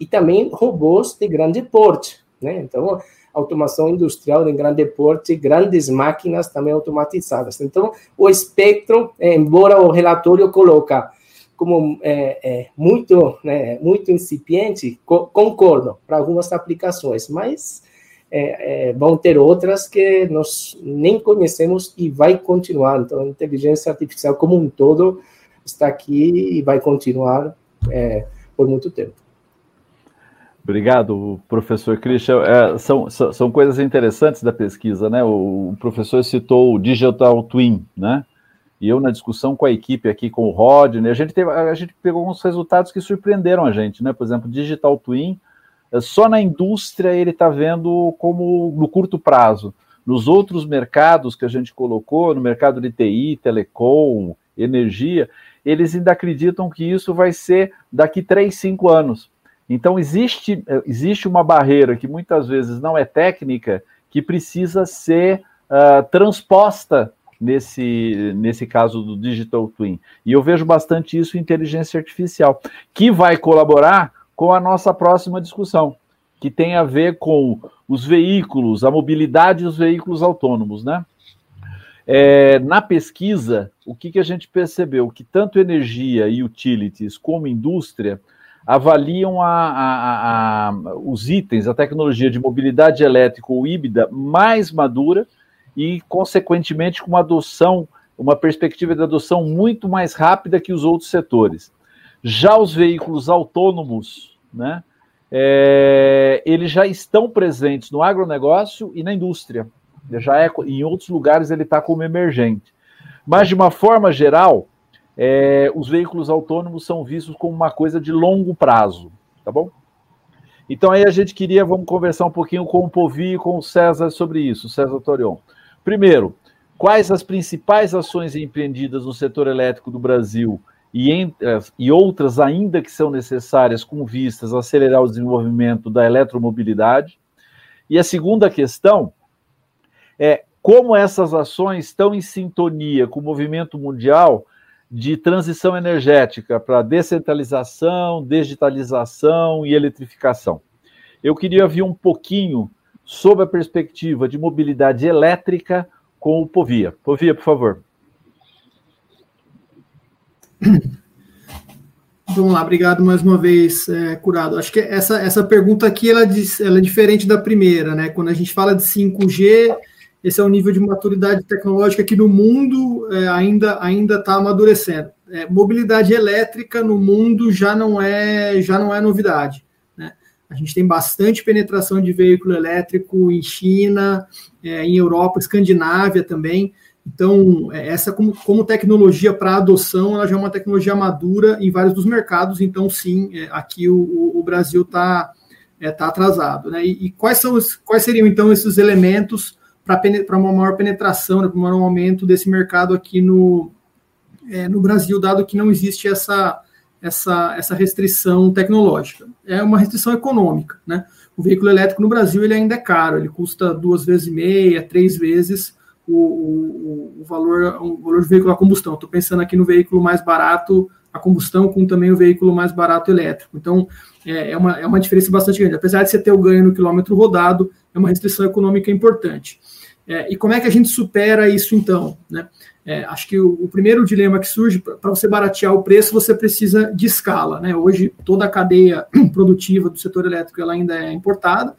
E também robôs de grande porte, né? Então, automação industrial de grande porte, grandes máquinas também automatizadas. Então, o espectro, embora o relatório coloca como é, é muito, né, muito incipiente, co concordo para algumas aplicações, mas é, é, vão ter outras que nós nem conhecemos e vai continuar. Então, a inteligência artificial como um todo está aqui e vai continuar é, por muito tempo. Obrigado, professor Christian. É, são, são, coisas interessantes da pesquisa, né? O, professor citou o Digital Twin, né? e eu na discussão com a equipe aqui, com o Rodney, a gente, teve, a gente pegou uns resultados que surpreenderam a gente, né? Por exemplo, Digital Twin, é, só na indústria ele está vendo como no curto prazo. Nos outros mercados que a gente colocou, no mercado de TI, telecom, energia, eles ainda acreditam que isso vai ser daqui 3, 5 anos. Então, existe, é, existe uma barreira que muitas vezes não é técnica, que precisa ser uh, transposta nesse, nesse caso do Digital Twin. E eu vejo bastante isso em inteligência artificial, que vai colaborar com a nossa próxima discussão, que tem a ver com os veículos, a mobilidade dos veículos autônomos, né? É, na pesquisa, o que, que a gente percebeu? Que tanto energia e utilities como indústria avaliam a, a, a, os itens, a tecnologia de mobilidade elétrica ou híbrida mais madura e, consequentemente, com uma adoção, uma perspectiva de adoção muito mais rápida que os outros setores. Já os veículos autônomos, né, é, eles já estão presentes no agronegócio e na indústria. Já é, em outros lugares ele está como emergente. Mas, de uma forma geral, é, os veículos autônomos são vistos como uma coisa de longo prazo, tá bom? Então aí a gente queria, vamos conversar um pouquinho com o Povi e com o César sobre isso, César Torion. Primeiro, quais as principais ações empreendidas no setor elétrico do Brasil e, entre, eh, e outras ainda que são necessárias com vistas a acelerar o desenvolvimento da eletromobilidade? E a segunda questão é como essas ações estão em sintonia com o movimento mundial de transição energética para descentralização, digitalização e eletrificação. Eu queria ver um pouquinho sob a perspectiva de mobilidade elétrica com o Povia. Povia, por favor. Vamos lá, obrigado mais uma vez, é, Curado. Acho que essa, essa pergunta aqui ela, ela é diferente da primeira, né? Quando a gente fala de 5G, esse é o nível de maturidade tecnológica que no mundo é, ainda ainda está amadurecendo. É, mobilidade elétrica no mundo já não é já não é novidade. A gente tem bastante penetração de veículo elétrico em China, é, em Europa, Escandinávia também. Então, é, essa como, como tecnologia para adoção, ela já é uma tecnologia madura em vários dos mercados. Então, sim, é, aqui o, o Brasil está é, tá atrasado. Né? E, e, quais, são quais seriam, então, esses elementos para uma maior penetração, né, para um maior aumento desse mercado aqui no, é, no Brasil, dado que não existe essa essa, essa restrição tecnológica. É uma restrição econômica, né? O veículo elétrico no Brasil ele ainda é caro, ele custa duas vezes e meia, três vezes o, o, o valor, o valor do veículo a combustão. Estou pensando aqui no veículo mais barato a combustão com também o veículo mais barato elétrico. Então, é, é, uma, é uma diferença bastante grande. Apesar de você ter o ganho no quilômetro rodado, é uma restrição econômica importante. É, e como é que a gente supera isso, então? Né? É, acho que o, o, primeiro dilema que surge, para você baratear o preço, você precisa de escala. Né? Hoje, toda a cadeia produtiva do setor elétrico ela ainda é importada,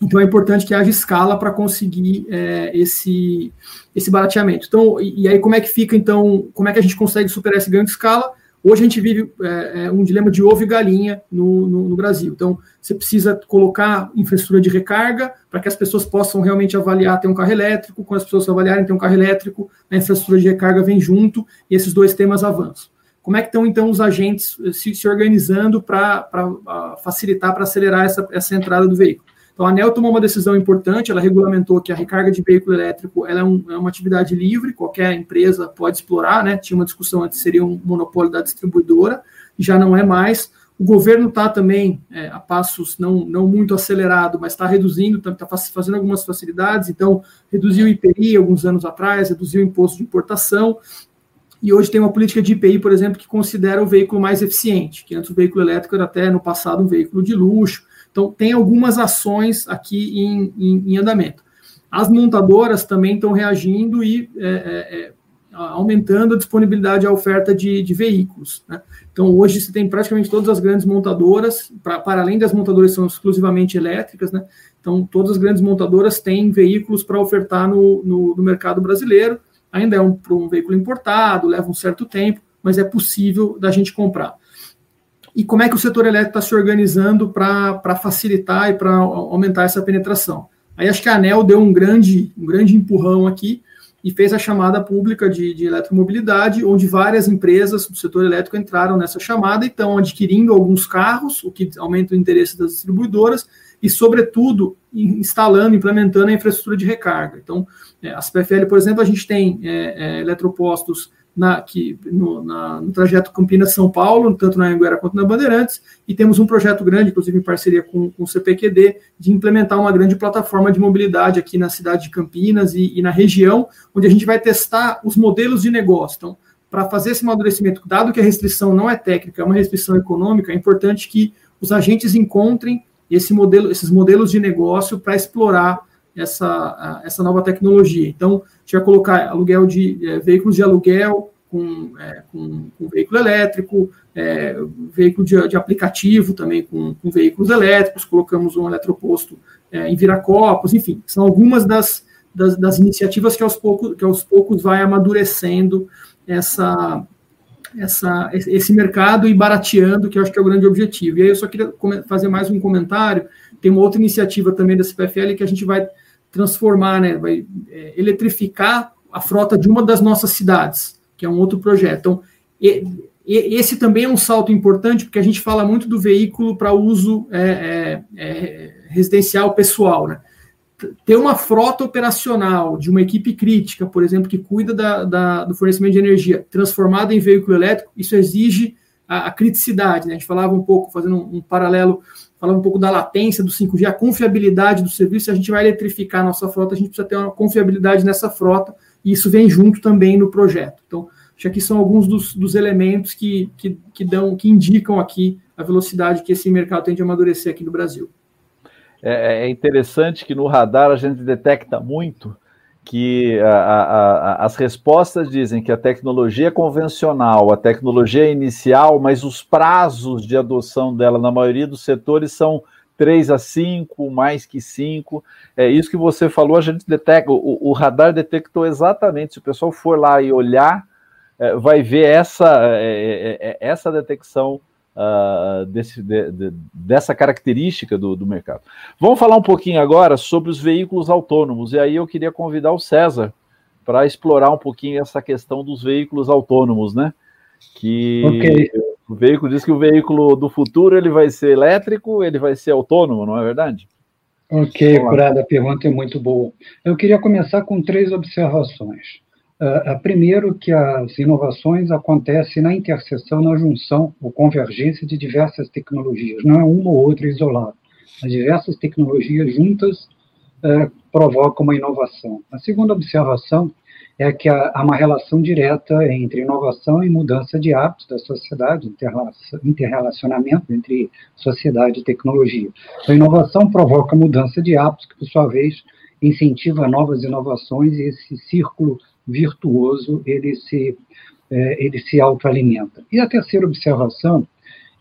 então é importante que haja escala para conseguir é, esse, esse barateamento. Então, e, e, aí como é que fica, então, como é que a gente consegue superar esse ganho de escala? Hoje a gente vive é, é, um dilema de ovo e galinha no, no, no, Brasil. Então, você precisa colocar infraestrutura de recarga para que as pessoas possam realmente avaliar ter um carro elétrico. Quando as pessoas avaliarem ter um carro elétrico, a infraestrutura de recarga vem junto e esses dois temas avançam. Como é que estão, então, os agentes se, se organizando para facilitar, para acelerar essa, essa entrada do veículo? Então, a ANEL tomou uma decisão importante, ela regulamentou que a recarga de veículo elétrico é, um, é, uma atividade livre, qualquer empresa pode explorar, né? Tinha uma discussão antes, seria um monopólio da distribuidora, já não é mais. O governo está também é, a passos não, não muito acelerado, mas está reduzindo, está tá fazendo algumas facilidades, então reduziu o IPI alguns anos atrás, reduziu o imposto de importação, e hoje tem uma política de IPI, por exemplo, que considera o veículo mais eficiente, que antes o veículo elétrico era até no passado um veículo de luxo, então, tem algumas ações aqui em, em, em andamento. As montadoras também estão reagindo e é, é, é aumentando a disponibilidade e a oferta de, de veículos. Né? Então, hoje você tem praticamente todas as grandes montadoras, pra, para além das montadoras que são exclusivamente elétricas, né? então todas as grandes montadoras têm veículos para ofertar no, no, no, mercado brasileiro. Ainda é um, um veículo importado, leva um certo tempo, mas é possível da gente comprar e como é que o setor elétrico está se organizando para facilitar e para aumentar essa penetração. Aí acho que a ANEL deu um grande, um grande empurrão aqui e fez a chamada pública de, de eletromobilidade, onde várias empresas do setor elétrico entraram nessa chamada e estão adquirindo alguns carros, o que aumenta o interesse das distribuidoras, e, sobretudo, instalando, implementando a infraestrutura de recarga. Então, é, as PFL, por exemplo, a gente tem é, é, eletropostos na, que, no, na, no trajeto Campinas-São Paulo, tanto na Anguera quanto na Bandeirantes, e temos um projeto grande, inclusive em parceria com, com o CPQD, de implementar uma grande plataforma de mobilidade aqui na cidade de Campinas e, e na região, onde a gente vai testar os modelos de negócio. Então, para fazer esse amadurecimento, dado que a restrição não é técnica, é uma restrição econômica, é importante que os agentes encontrem esse modelo, esses modelos de negócio para explorar essa, essa nova tecnologia. Então, a gente vai colocar aluguel de é, veículos de aluguel com, é, com, com veículo elétrico, é, veículo de, de, aplicativo também com, com, veículos elétricos, colocamos um eletroposto é, em Viracopos, enfim, são algumas das, das, das, iniciativas que aos, poucos, que aos poucos vai amadurecendo essa, essa, esse mercado e barateando, que eu acho que é o grande objetivo. E aí eu só queria fazer mais um comentário, tem uma outra iniciativa também da CPFL que a gente vai transformar, né, vai é, eletrificar a frota de uma das nossas cidades, que é um outro projeto. Então, e, e, esse também é um salto importante, porque a gente fala muito do veículo para uso é, é, é, residencial pessoal, né? Ter uma frota operacional de uma equipe crítica, por exemplo, que cuida da, da, do fornecimento de energia, transformada em veículo elétrico, isso exige a, a criticidade. Né? A gente falava um pouco, fazendo um, um paralelo falando um pouco da latência do 5G, a confiabilidade do serviço, se a gente vai eletrificar a nossa frota, a gente precisa ter uma confiabilidade nessa frota, e isso vem junto também no projeto. Então, acho que são alguns dos, dos elementos que, que, que, dão, que indicam aqui a velocidade que esse mercado tem de amadurecer aqui no Brasil. É, é interessante que no radar a gente detecta muito que a, a, a, as respostas dizem que a tecnologia convencional, a tecnologia inicial, mas os prazos de adoção dela na maioria dos setores são 3 a 5, mais que 5. É isso que você falou, a gente detecta, o, o radar detectou exatamente. Se o pessoal for lá e olhar, é, vai ver essa, é, é, é essa detecção uh, desse, de, de, dessa característica do, do mercado. Vamos falar um pouquinho agora sobre os veículos autônomos, e aí eu queria convidar o César para explorar um pouquinho essa questão dos veículos autônomos, né? Que okay. o veículo diz que o veículo do futuro ele vai ser elétrico, ele vai ser autônomo, não é verdade? Ok, Curada, a pergunta é muito boa. Eu queria começar com três observações. Uh, primeiro, que as inovações acontecem na interseção, na junção ou convergência de diversas tecnologias, não é uma ou outra isolada. As diversas tecnologias juntas uh, provocam uma inovação. A segunda observação é que há, há, uma relação direta entre inovação e mudança de hábitos da sociedade, interrelacionamento entre sociedade e tecnologia. A inovação provoca mudança de hábitos, que, por sua vez, incentiva novas inovações e esse círculo virtuoso ele se, é, ele se autoalimenta. E a terceira observação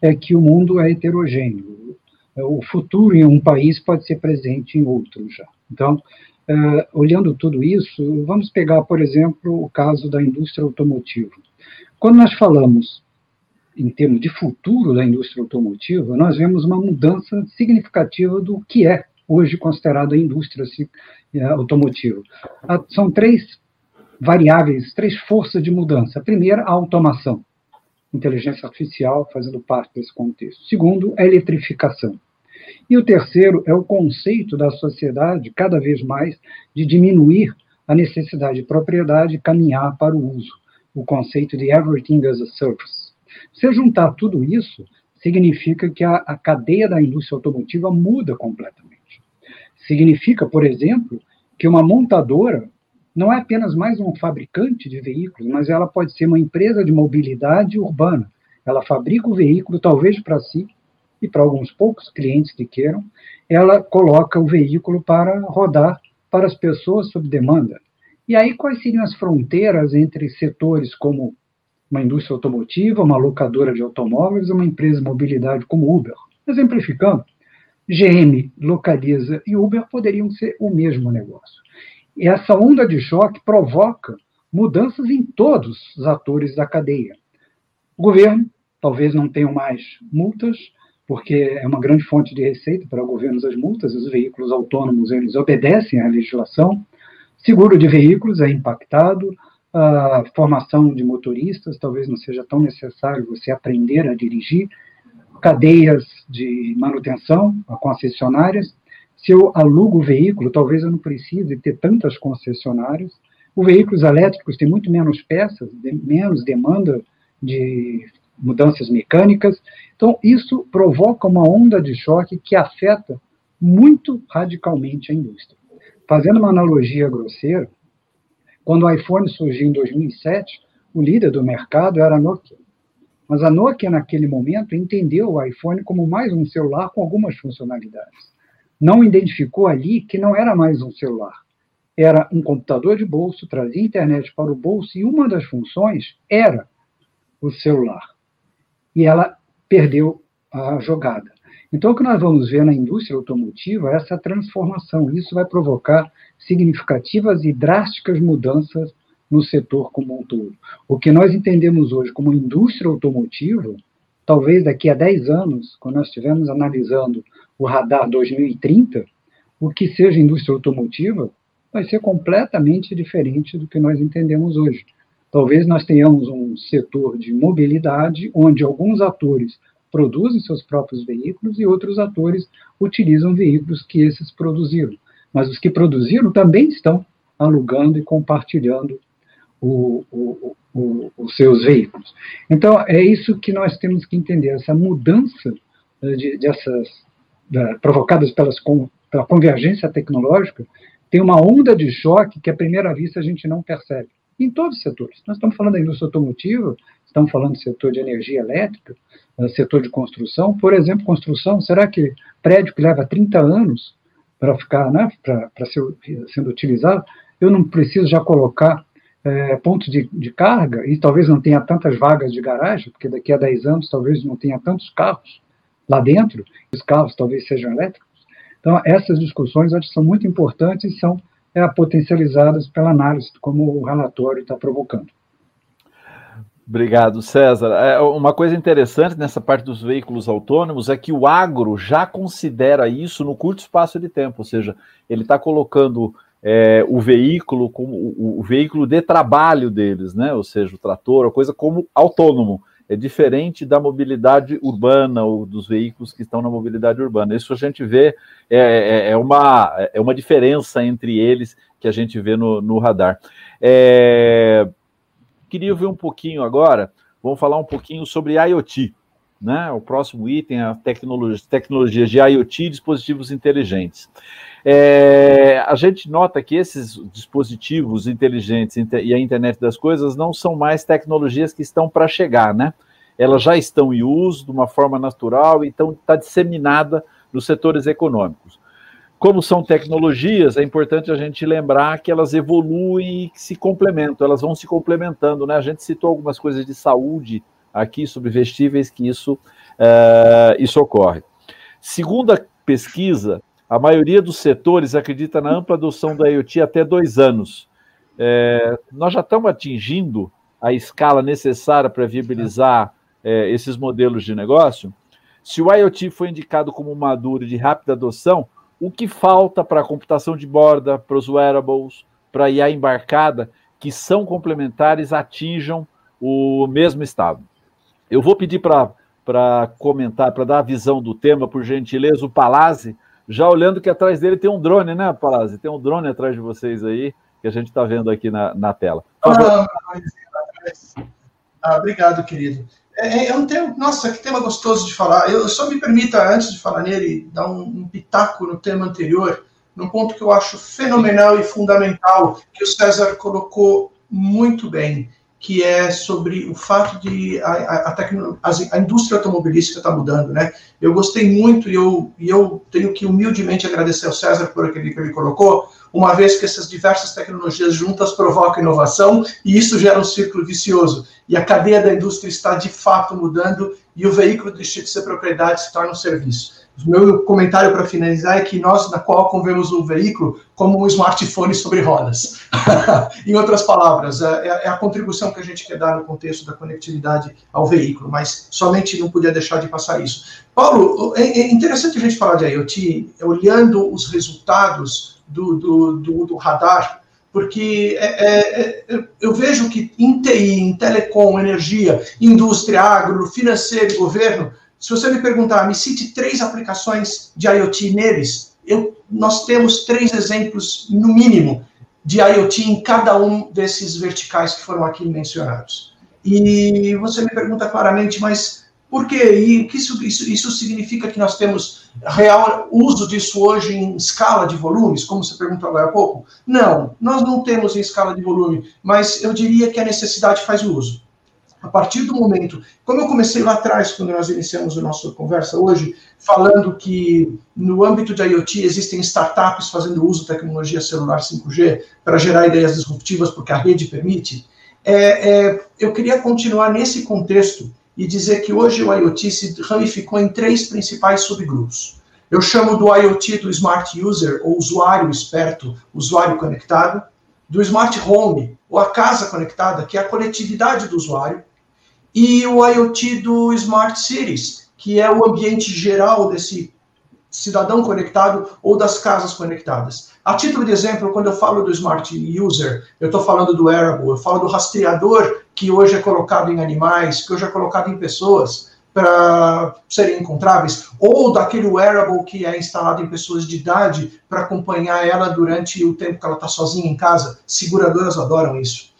é que o mundo é heterogêneo. O futuro em um país pode ser presente em outro já. Então, é, olhando tudo isso, vamos pegar, por exemplo, o caso da indústria automotiva. Quando nós falamos em termos de futuro da indústria automotiva, nós vemos uma mudança significativa do que é hoje considerado a indústria é, automotiva. São três variáveis, três forças de mudança. A primeira, a automação, inteligência artificial fazendo parte desse contexto. Segundo, a eletrificação. E o terceiro é o conceito da sociedade, cada vez mais, de diminuir a necessidade de propriedade e caminhar para o uso, o conceito de everything as a service. Se juntar tudo isso, significa que a, a cadeia da indústria automotiva muda completamente. Significa, por exemplo, que uma montadora não é apenas mais um fabricante de veículos, mas ela pode ser uma empresa de mobilidade urbana. Ela fabrica o veículo, talvez para si e para alguns poucos clientes que queiram, ela coloca o veículo para rodar para as pessoas sob demanda. E aí, quais seriam as fronteiras entre setores como uma indústria automotiva, uma locadora de automóveis, uma empresa de mobilidade como Uber? Exemplificando, GM, Localiza e Uber poderiam ser o mesmo negócio. E essa onda de choque provoca mudanças em todos os atores da cadeia. O governo talvez não tenha mais multas, porque é uma grande fonte de receita para governos as multas, os veículos autônomos eles obedecem à legislação, seguro de veículos é impactado, a formação de motoristas talvez não seja tão necessário você aprender a dirigir, cadeias de manutenção, concessionárias, se eu alugo o veículo, talvez eu não precise ter tantas concessionárias. Os veículos elétricos têm muito menos peças, de, menos demanda de mudanças mecânicas. Então, isso provoca uma onda de choque que afeta muito radicalmente a indústria. Fazendo uma analogia grosseira, quando o iPhone surgiu em 2007, o líder do mercado era a Nokia. Mas a Nokia, naquele momento, entendeu o iPhone como mais um celular com algumas funcionalidades não identificou ali que não era mais um celular. Era um computador de bolso, trazia internet para o bolso, e uma das funções era o celular. E ela perdeu a jogada. Então, o que nós vamos ver na indústria automotiva é essa transformação. Isso vai provocar significativas e drásticas mudanças no setor como um todo. O que nós entendemos hoje como indústria automotiva, talvez daqui a 10 anos, quando nós estivermos analisando o radar 2030, o que seja indústria automotiva vai ser completamente diferente do que nós entendemos hoje. Talvez nós tenhamos um setor de mobilidade onde alguns atores produzem seus próprios veículos e outros atores utilizam veículos que esses produziram. Mas os que produziram também estão alugando e compartilhando o, o, o, os seus veículos. Então, é isso que nós temos que entender, essa mudança eh, de, dessas da, provocadas pelas, pela convergência tecnológica, tem uma onda de choque que, à primeira vista, a gente não percebe. Em todos os setores. Nós estamos falando da indústria automotiva, estamos falando do setor de energia elétrica, eh, setor de construção. Por exemplo, construção, será que prédio que leva 30 anos para ficar, né, para ser sendo utilizado, eu não preciso já colocar é, pontos de, de, carga e talvez não tenha tantas vagas de garagem, porque daqui a 10 anos talvez não tenha tantos carros lá dentro, os carros talvez sejam elétricos. Então, essas discussões acho que são muito importantes e são é, potencializadas pela análise, como o relatório está provocando. Obrigado, César. É, uma coisa interessante nessa parte dos veículos autônomos é que o agro já considera isso no curto espaço de tempo, ou seja, ele está colocando é, o veículo como o, o, veículo de trabalho deles, né? Ou seja, o trator, a coisa como autônomo é diferente da mobilidade urbana ou dos veículos que estão na mobilidade urbana. Isso a gente vê, é, é, é uma, é uma diferença entre eles que a gente vê no, no radar. É, queria ver um pouquinho agora, vamos falar um pouquinho sobre IoT. Né? O próximo item, a tecnologia, tecnologias de IoT e dispositivos inteligentes. É, a gente nota que esses dispositivos inteligentes e a internet das coisas não são mais tecnologias que estão para chegar, né? Elas já estão em uso de uma forma natural, então está disseminada nos setores econômicos. Como são tecnologias, é importante a gente lembrar que elas evoluem e se complementam, elas vão se complementando, né? A gente citou algumas coisas de saúde aqui sobre vestíveis que isso, uh, isso ocorre. Segundo a pesquisa, a maioria dos setores acredita na ampla adoção da IoT até dois anos. É, nós já estamos atingindo a escala necessária para viabilizar é, esses modelos de negócio, se o IoT foi indicado como maduro de rápida adoção, o que falta para a computação de borda, para os wearables, para a IA embarcada, que são complementares, atinjam o mesmo estado? Eu vou pedir para comentar, para dar a visão do tema, por gentileza, o Palazzi, já olhando que atrás dele tem um drone, né, Palazzi? Tem um drone atrás de vocês aí, que a gente está vendo aqui na, na tela. Ah, ah, obrigado, querido. É, é, um tema, nossa, que tema gostoso de falar. Eu só me permita, antes de falar nele, dar um, um pitaco no tema anterior, num ponto que eu acho fenomenal e fundamental, que o César colocou muito bem que é sobre o fato de a, a, a, a indústria automobilística está mudando, né? Eu gostei muito e eu, e eu tenho que humildemente agradecer ao César por aquele que ele colocou, uma vez que essas diversas tecnologias juntas provocam inovação e isso gera um círculo vicioso. E a cadeia da indústria está de fato mudando e o veículo deixa de ser propriedade se torna um serviço. Meu comentário para finalizar é que nós, na Qualcomm, vemos o veículo como um smartphone sobre rodas. em outras palavras, é, é, é, a contribuição que a gente quer dar no contexto da conectividade ao veículo, mas somente não podia deixar de passar isso. Paulo, é, é interessante a gente falar de IoT, olhando os resultados do, do, do, do radar, porque é, é, eu vejo que em TI, em telecom, energia, indústria, agro, financeiro governo, se você me perguntar, me cite três aplicações de IoT neles, eu, nós temos três exemplos, no mínimo, de IoT em cada um desses verticais que foram aqui mencionados. E você me pergunta claramente, mas por quê? E que isso, isso, isso significa que nós temos real uso disso hoje em escala de volumes, como você perguntou agora há pouco? Não, nós não temos em escala de volume, mas eu diria que a necessidade faz o uso. A partir do momento, como eu comecei lá atrás, quando nós iniciamos a nossa conversa hoje, falando que no âmbito de IoT existem startups fazendo uso de tecnologia celular 5G para gerar ideias disruptivas, porque a rede permite, é, é, eu queria continuar nesse contexto e dizer que hoje o IoT se ramificou em três principais subgrupos. Eu chamo do IoT do Smart User, ou usuário esperto, usuário conectado, do Smart Home, ou a casa conectada, que é a conectividade do usuário, e o IoT do Smart Cities, que é o ambiente geral desse cidadão conectado ou das casas conectadas. A título de exemplo, quando eu falo do Smart User, eu estou falando do wearable, eu falo do rastreador que hoje é colocado em animais, que hoje é colocado em pessoas para serem encontráveis, ou daquele wearable que é instalado em pessoas de idade para acompanhar ela durante o tempo que ela está sozinha em casa. Seguradoras adoram isso.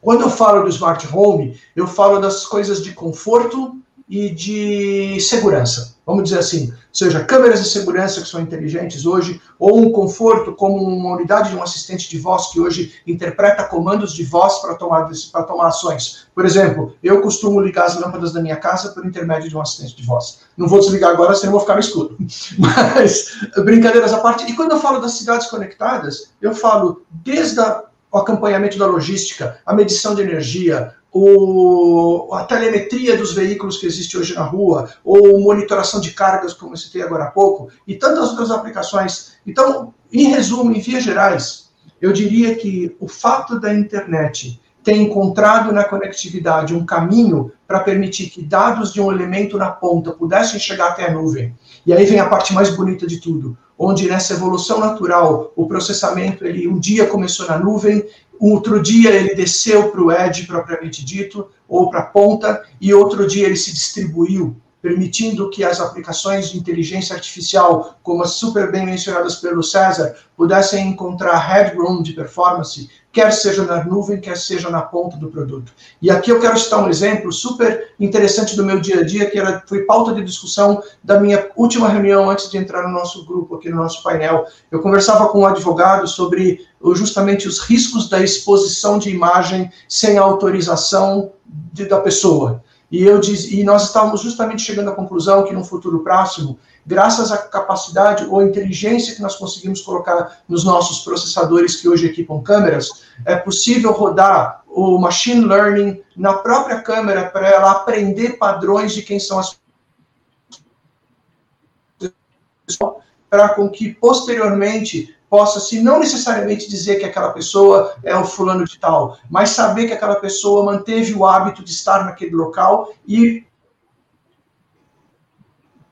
Quando eu falo do smart home, eu falo das coisas de conforto e de segurança. Vamos dizer assim, seja câmeras de segurança que são inteligentes hoje, ou um conforto como uma unidade de um assistente de voz que hoje interpreta comandos de voz para tomar, tomar ações. Por exemplo, eu costumo ligar as lâmpadas da minha casa por intermédio de um assistente de voz. Não vou desligar agora, senão vou ficar no escuro. Mas, brincadeiras à parte, e quando eu falo das cidades conectadas, eu falo desde a o acompanhamento da logística, a medição de energia, o, a telemetria dos veículos que existe hoje na rua, ou monitoração de cargas, como eu citei agora há pouco, e tantas outras aplicações. Então, em resumo, em vias gerais, eu diria que o fato da internet ter encontrado na conectividade um caminho para permitir que dados de um elemento na ponta pudessem chegar até a nuvem. E aí vem a parte mais bonita de tudo onde nessa evolução natural o processamento ele um dia começou na nuvem, outro dia ele desceu para o edge propriamente dito ou para a ponta e outro dia ele se distribuiu, permitindo que as aplicações de inteligência artificial, como as super bem mencionadas pelo César, pudessem encontrar headroom de performance quer seja na nuvem, quer seja na ponta do produto. E aqui eu quero citar um exemplo super interessante do meu dia a dia, que era, foi pauta de discussão da minha última reunião antes de entrar no nosso grupo, aqui no nosso painel. Eu conversava com um advogado sobre justamente os riscos da exposição de imagem sem autorização de, da pessoa. E, eu diz, e nós estávamos justamente chegando à conclusão que, no futuro próximo, graças à capacidade ou inteligência que nós conseguimos colocar nos nossos processadores que hoje equipam câmeras, é possível rodar o machine learning na própria câmera para ela aprender padrões de quem são as para com que posteriormente possa-se não necessariamente dizer que aquela pessoa é o fulano de tal, mas saber que aquela pessoa manteve o hábito de estar naquele local e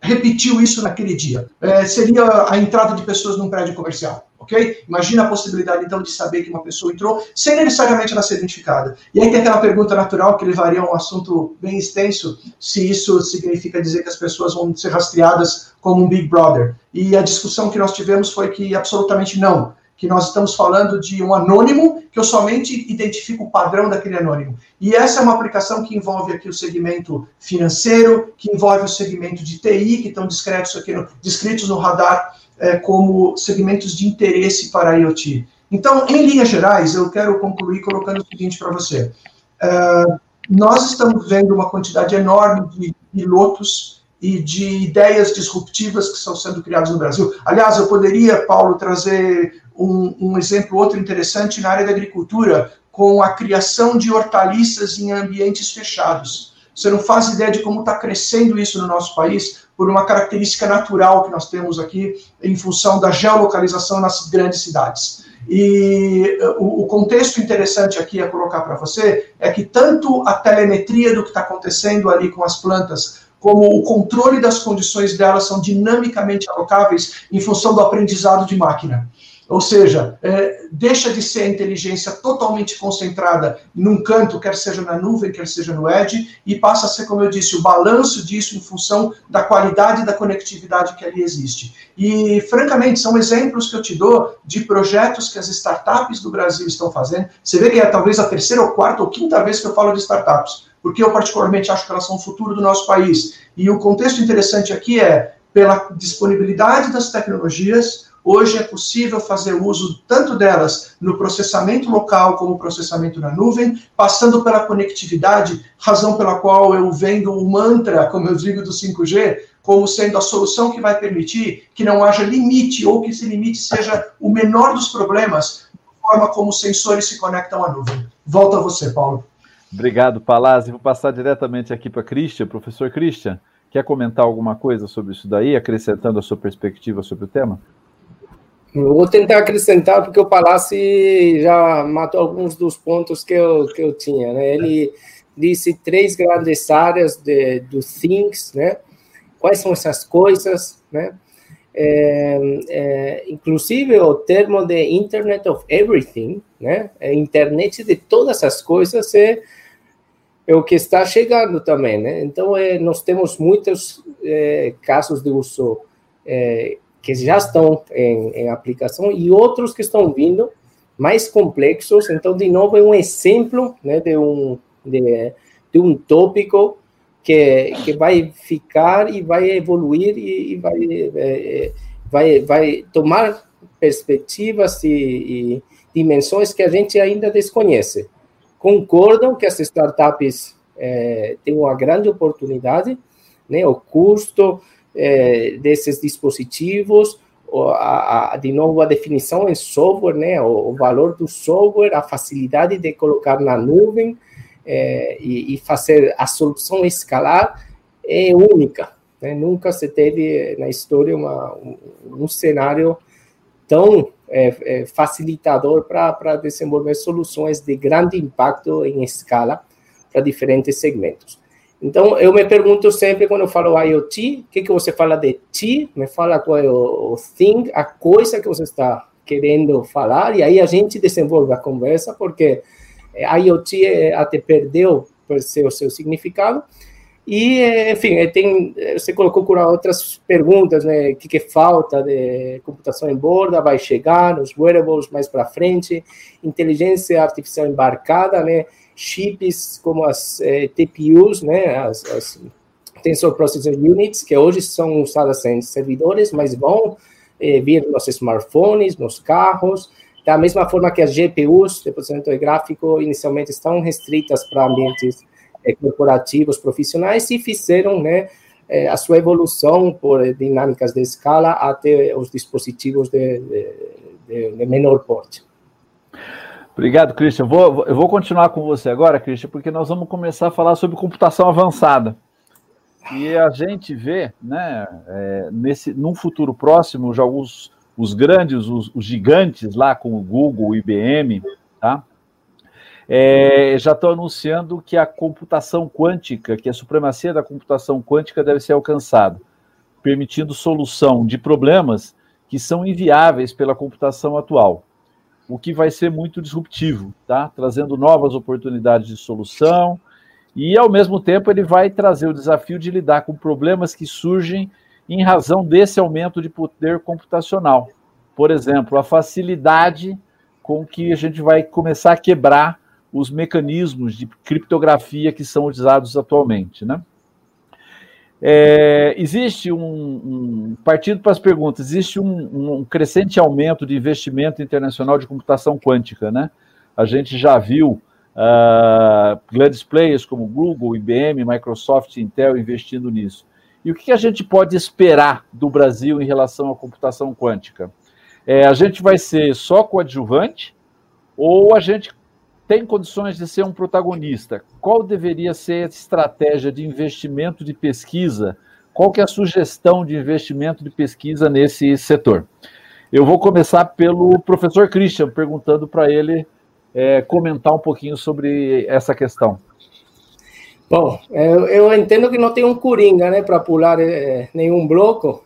repetiu isso naquele dia. É, seria a entrada de pessoas num prédio comercial, ok? Imagina a possibilidade, então, de saber que uma pessoa entrou sem necessariamente ela ser identificada. E aí tem aquela pergunta natural que levaria a um assunto bem extenso, se isso significa dizer que as pessoas vão ser rastreadas como um Big Brother. E a discussão que nós tivemos foi que absolutamente não que nós estamos falando de um anônimo, que eu somente identifico o padrão daquele anônimo. E essa é uma aplicação que envolve aqui o segmento financeiro, que envolve o segmento de TI, que estão descritos, aqui no, descritos no radar é, como segmentos de interesse para a IoT. Então, em linhas gerais, eu quero concluir colocando o seguinte para você. Uh, nós estamos vendo uma quantidade enorme de pilotos e de ideias disruptivas que estão sendo criadas no Brasil. Aliás, eu poderia, Paulo, trazer um, um exemplo outro interessante na área da agricultura, com a criação de hortaliças em ambientes fechados. Você não faz ideia de como está crescendo isso no nosso país, por uma característica natural que nós temos aqui, em função da geolocalização nas grandes cidades. E o, o contexto interessante aqui a colocar para você é que tanto a telemetria do que está acontecendo ali com as plantas, como o controle das condições delas são dinamicamente alocáveis em função do aprendizado de máquina. Ou seja, é, deixa de ser a inteligência totalmente concentrada num canto, quer seja na nuvem, quer seja no edge, e passa a ser, como eu disse, o balanço disso em função da qualidade da conectividade que ali existe. E, francamente, são exemplos que eu te dou de projetos que as startups do Brasil estão fazendo. Você vê que é talvez a terceira ou quarta ou quinta vez que eu falo de startups, porque eu particularmente acho que elas são o futuro do nosso país. E o contexto interessante aqui é pela disponibilidade das tecnologias, Hoje é possível fazer uso tanto delas no processamento local como processamento na nuvem, passando pela conectividade, razão pela qual eu vendo o mantra, como eu digo, do 5G, como sendo a solução que vai permitir que não haja limite ou que esse limite seja o menor dos problemas, da forma como os sensores se conectam à nuvem. Volta a você, Paulo. Obrigado, Palazzi. Vou passar diretamente aqui para Christian. Professor Christian, quer comentar alguma coisa sobre isso daí, acrescentando a sua perspectiva sobre o tema? Eu vou tentar acrescentar, porque o Palácio já matou alguns dos pontos que eu, que eu tinha. Né? Ele disse três grandes áreas de, do things, né? quais são essas coisas, né? É, é, inclusive o termo de Internet of Everything, né? A internet de todas as coisas é, é o que está chegando também, né? Então é, nós temos muitos é, casos de uso é, que já estão em, em aplicação e outros que estão vindo mais complexos. Então, de novo, é um exemplo né, de, um, de, de um tópico que, que vai ficar e vai evoluir e, e vai, é, vai, vai tomar perspectivas e, e, dimensões que a gente ainda desconhece. Concordo que as startups é, têm uma grande oportunidade, né, o custo, é, desses dispositivos, a, a, de novo a definição em software, né, o, o, valor do software, a facilidade de colocar na nuvem é, e, e, fazer a solução escalar é única. Né? Nunca se teve na história uma, um, um cenário tão é, é, facilitador para desenvolver soluções de grande impacto em escala para diferentes segmentos. Então, eu me pergunto sempre, quando eu falo IoT, o que, que você fala de T? Me fala qual é o, o thing, a coisa que você está querendo falar, e aí a gente desenvolve a conversa, porque eh, IoT eh, até perdeu o seu significado, e, eh, enfim, tem, você colocou outras perguntas, né? O que, que falta de computação em borda, vai chegar nos wearables mais para frente, inteligência artificial embarcada, né? Chips como as eh, TPUs, né, as, as, Tensor Processing Units, que hoje são usadas em servidores, mas vão eh, vir nos smartphones, nos carros, da mesma forma que as GPUs, de processamento gráfico, inicialmente estão restritas para ambientes eh, corporativos, profissionais, e fizeram, né, eh, a sua evolução por dinâmicas de escala até os dispositivos de, de, de menor porte. Obrigado, Christian. Vou, eu vou continuar com você agora, Christian, porque nós vamos começar a falar sobre computação avançada. E a gente vê, né, é, nesse, num futuro próximo, já os, os grandes, os, os gigantes lá, como o Google, o IBM, tá? É, já estão anunciando que a computação quântica, que a supremacia da computação quântica deve ser alcançada. permitindo solução de problemas que são inviáveis pela computação atual, o que vai ser muito disruptivo, tá? Trazendo novas oportunidades de solução e, ao mesmo tempo, ele vai trazer o desafio de lidar com problemas que surgem em razão desse aumento de poder computacional. Por exemplo, a facilidade com que a gente vai começar a quebrar os mecanismos de criptografia que são utilizados atualmente, né? É, existe um, um, partido para as perguntas, existe um, um, crescente aumento de investimento internacional de computação quântica, né? A gente já viu uh, grandes players como Google, IBM, Microsoft, Intel investindo nisso. E o que a gente pode esperar do Brasil em relação à computação quântica? É, a gente vai ser só coadjuvante ou a gente tem condições de ser um protagonista? Qual deveria ser a estratégia de investimento de pesquisa? Qual que é a sugestão de investimento de pesquisa nesse setor? Eu vou começar pelo professor Christian, perguntando para ele é, comentar um pouquinho sobre essa questão. Bom, eu, eu, entendo que não tem um coringa, né, para pular é, nenhum bloco.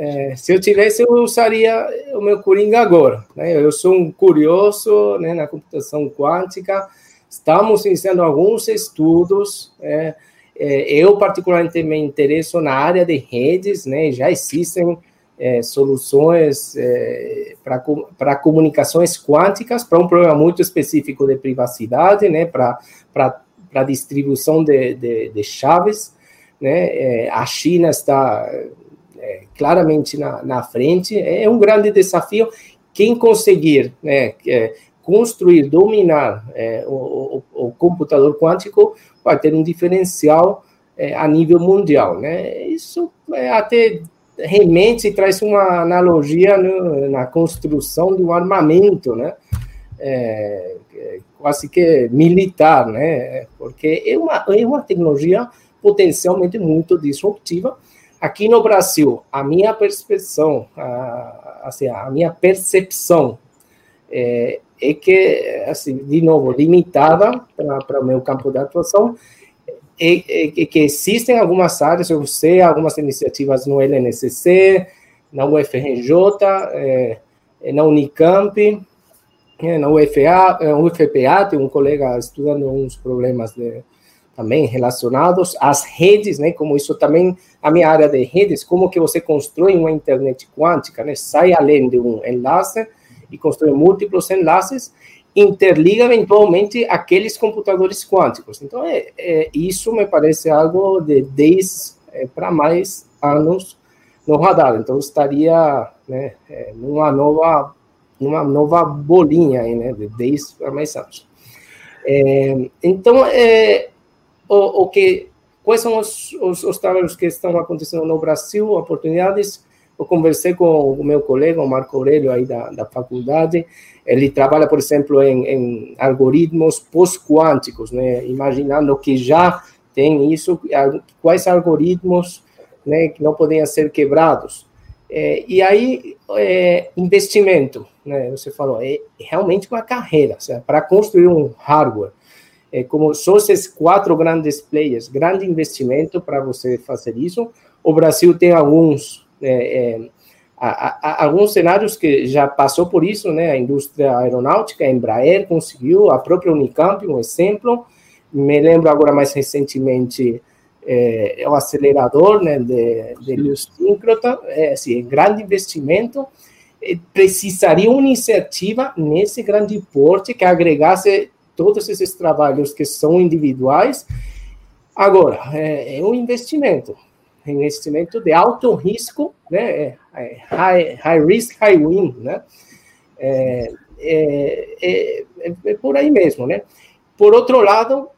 É, se eu tivesse, eu usaria o meu coringa agora. Né? Eu sou um curioso né, na computação quântica. Estamos iniciando alguns estudos. É, é, eu, particularmente, me interesso na área de redes. Né? Já existem é, soluções é, para comunicações quânticas, para um problema muito específico de privacidade, né? para distribuição de, de, de, chaves. Né? É, a China está é, claramente na, na, frente, é um grande desafio. Quem conseguir né, é, construir, dominar é, o, o, o, computador quântico vai ter um diferencial é, a nível mundial. Né? Isso é até realmente traz uma analogia no, na construção de um armamento, né? É, quase que militar, né? Porque é uma, é uma tecnologia potencialmente muito disruptiva. Aqui no Brasil, a minha percepção, a, assim, a minha percepção é, é que, assim, de novo, limitada para o meu campo de atuação, é, é, é, que existem algumas áreas, eu sei, algumas iniciativas no LNCC, na UFRJ, é, na Unicamp, é, na UFA, UFPA tem um colega estudando uns problemas de, também relacionados às redes, né? Como isso também a minha área de redes, como que você constrói uma internet quântica, né? Sai além de um enlace e constrói múltiplos enlaces, interliga eventualmente aqueles computadores quânticos. Então, é, é isso me parece algo de 10 é, para mais anos no radar. Então, estaria né, é, numa nova uma nova bolinha aí, né, de 10 para mais anos. É, então, é, o, o, que, quais são os, os, os, trabalhos que estão acontecendo no Brasil, oportunidades? Eu conversei com o meu colega, o Marco Aurélio, aí da, da faculdade, ele trabalha, por exemplo, em, em algoritmos pós-quânticos, né, imaginando que já tem isso, quais algoritmos né, que não podem ser quebrados. É, e aí, é, investimento, né? Você falou, é realmente uma carreira, para construir um hardware. É como só esses quatro grandes players, grande investimento para você fazer isso. O Brasil tem alguns é, é, a, a, alguns cenários que já passou por isso, né? A indústria aeronáutica, a Embraer conseguiu, a própria Unicamp, um exemplo. Me lembro agora mais recentemente é, o acelerador, né? De, de síncrota, é assim, grande investimento eh, precisaria uma iniciativa nesse grande porte que agregasse todos esses trabalhos que são individuais. Agora, é, é um investimento, investimento de alto risco, né? É, é high, high risk, high win, né? É, é, é, é, por aí mesmo, né? Por outro lado,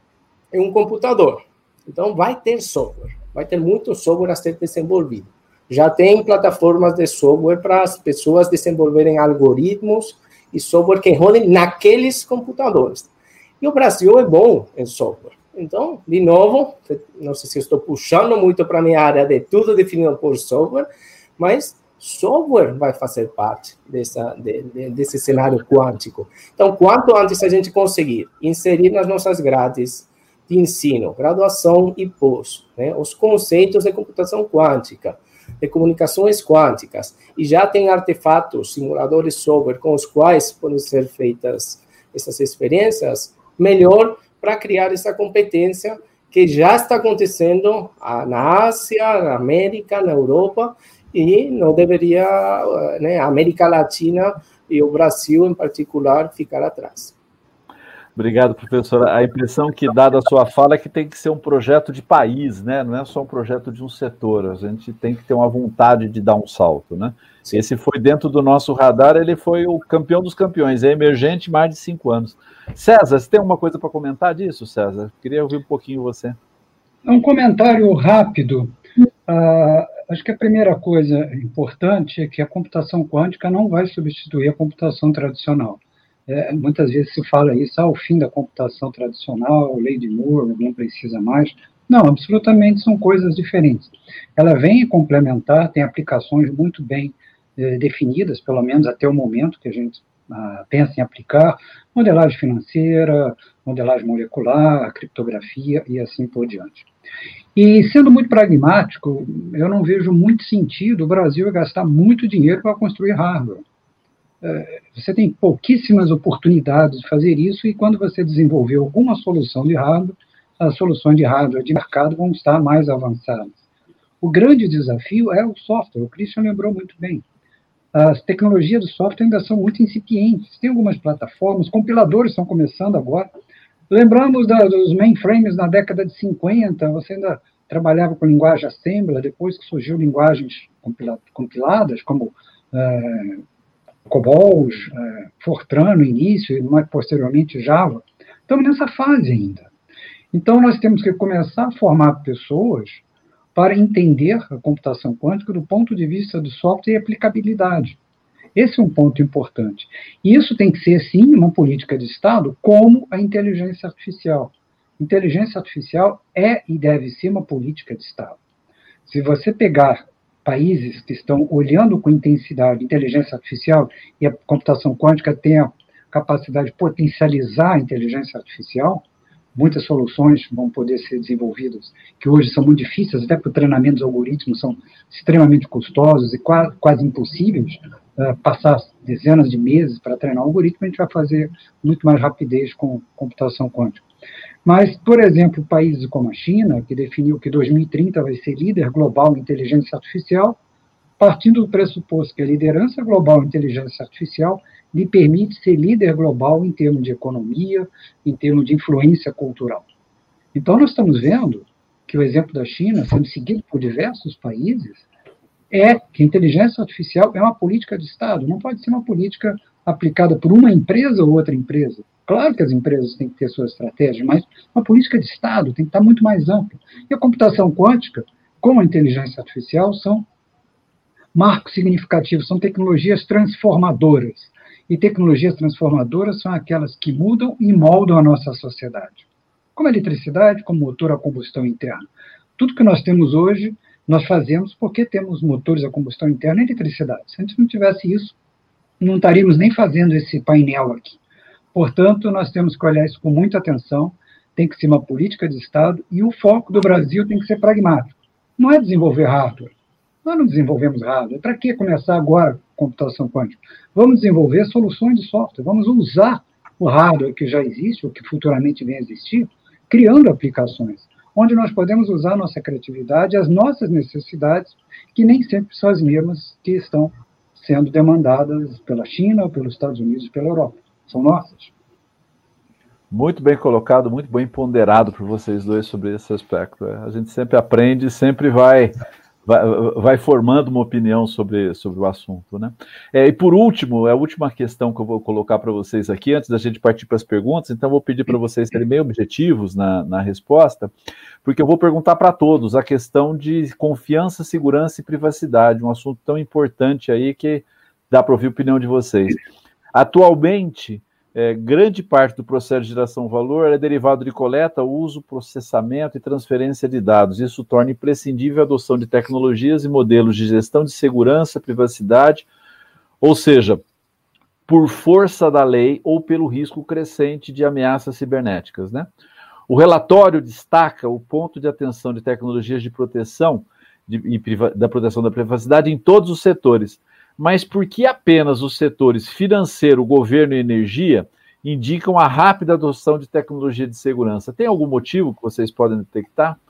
é um computador. Então, vai ter software, vai ter muito software a ser desenvolvido já tem plataformas de software para as pessoas desenvolverem algoritmos e software que rodem naqueles computadores. E o Brasil é bom em software. Então, de novo, não sei se estou puxando muito para a minha área de tudo definido por software, mas software vai fazer parte dessa, de, de, desse cenário quântico. Então, quanto antes a gente conseguir inserir nas nossas grades de ensino, graduação e pós, né, os conceitos de computação quântica, de comunicações quânticas e já tem artefatos, simuladores software com os quais podem ser feitas essas experiências, melhor para criar essa competência que já está acontecendo na Ásia, na América, na Europa e não deveria, né, a América Latina e o Brasil em particular ficar atrás. Obrigado, professora. A impressão que dá da sua fala é que tem que ser um projeto de país, né? Não é só um projeto de um setor. A gente tem que ter uma vontade de dar um salto, né? Sim. Esse foi dentro do nosso radar, ele foi o campeão dos campeões, é emergente mais de cinco anos. César, você tem alguma coisa para comentar disso, César? Queria ouvir um pouquinho você. Um comentário rápido. Uh, acho que a primeira coisa importante é que a computação quântica não vai substituir a computação tradicional. É, muitas vezes se fala isso, ah, o fim da computação tradicional, lei de Moore, não precisa mais. Não, absolutamente são coisas diferentes. Ela vem complementar, tem aplicações muito bem eh, definidas, pelo menos até o momento que a gente pensa em aplicar, modelagem financeira, modelagem molecular, criptografia e assim por diante. E sendo muito pragmático, eu não vejo muito sentido o Brasil gastar muito dinheiro para construir hardware. É, você tem pouquíssimas oportunidades de fazer isso, e quando você desenvolver alguma solução de hardware, as soluções de hardware de mercado vão estar mais avançadas. O grande desafio é o software, o Christian lembrou muito bem. As tecnologias do software ainda são muito incipientes. Tem algumas plataformas, compiladores estão começando agora, Lembramos da, dos mainframes na década de 50, você ainda trabalhava com linguagem assembler, depois que surgiu linguagens compila, compiladas, como é, COBOL, é, Fortran no início, e mais posteriormente Java. Estamos nessa fase ainda. Então, nós temos que começar a formar pessoas para entender a computação quântica do ponto de vista do software e aplicabilidade. Esse é um ponto importante. E isso tem que ser, sim, uma política de Estado, como a inteligência artificial. Inteligência artificial é e deve ser uma política de Estado. Se você pegar países que estão olhando com intensidade inteligência artificial e a computação quântica tem a capacidade de potencializar a inteligência artificial, muitas soluções vão poder ser desenvolvidas que hoje são muito difíceis, até para o treinamento dos algoritmos são extremamente custosos e quase, quase impossíveis, uh, passar dezenas de meses para treinar um algoritmo, a gente vai fazer muito mais rapidez com computação quântica. Mas, por exemplo, países como a China, que definiu que 2030 vai ser líder global em inteligência artificial, partindo do pressuposto que a liderança global em inteligência artificial lhe permite ser líder global em termos de economia, em termos de influência cultural. Então, nós estamos vendo que o exemplo da China, sendo seguido por diversos países, é que a inteligência artificial é uma política de Estado, não pode ser uma política aplicada por uma empresa ou outra empresa. Claro que as empresas têm que ter sua estratégia, mas uma política de Estado tem que estar muito mais ampla. E a computação quântica, como a inteligência artificial, são marcos significativos, são tecnologias transformadoras. E tecnologias transformadoras são aquelas que mudam e moldam a nossa sociedade. Como a eletricidade, como motor a combustão interna. Tudo que nós temos hoje, nós fazemos porque temos motores a combustão interna e eletricidade. Se a gente não tivesse isso, não estaríamos nem fazendo esse painel aqui. Portanto, nós temos que olhar isso com muita atenção, tem que ser uma política de Estado e o foco do Brasil tem que ser pragmático. Não é desenvolver hardware, nós não desenvolvemos hardware. Para que começar agora computação quântica? Vamos desenvolver soluções de software, vamos usar o hardware que já existe, ou que futuramente vem a existir, criando aplicações, onde nós podemos usar nossa criatividade, as nossas necessidades, que nem sempre são as mesmas que estão sendo demandadas pela China, pelos Estados Unidos e pela Europa. São nossas. Muito bem colocado, muito bem ponderado por vocês dois sobre esse aspecto. É, a gente sempre aprende, sempre vai vai, vai, formando uma opinião sobre, sobre o assunto, né? É, e por último, é a última questão que eu vou colocar para vocês aqui, antes da gente partir para as perguntas, então vou pedir para vocês serem bem objetivos na, na resposta, porque eu vou perguntar para todos a questão de confiança, segurança e privacidade, um assunto tão importante aí que dá para ouvir a opinião de vocês. Atualmente, é, grande parte do processo de geração de valor é derivado de coleta, uso, processamento e transferência de dados. Isso torna imprescindível a adoção de tecnologias e modelos de gestão de segurança, privacidade, ou seja, por força da lei ou pelo risco crescente de ameaças cibernéticas. Né? O relatório destaca o ponto de atenção de tecnologias de proteção de, e da proteção da privacidade em todos os setores. Mas por que apenas os setores financeiro, governo e energia indicam a rápida adoção de tecnologia de segurança? Tem algum motivo que vocês podem detectar?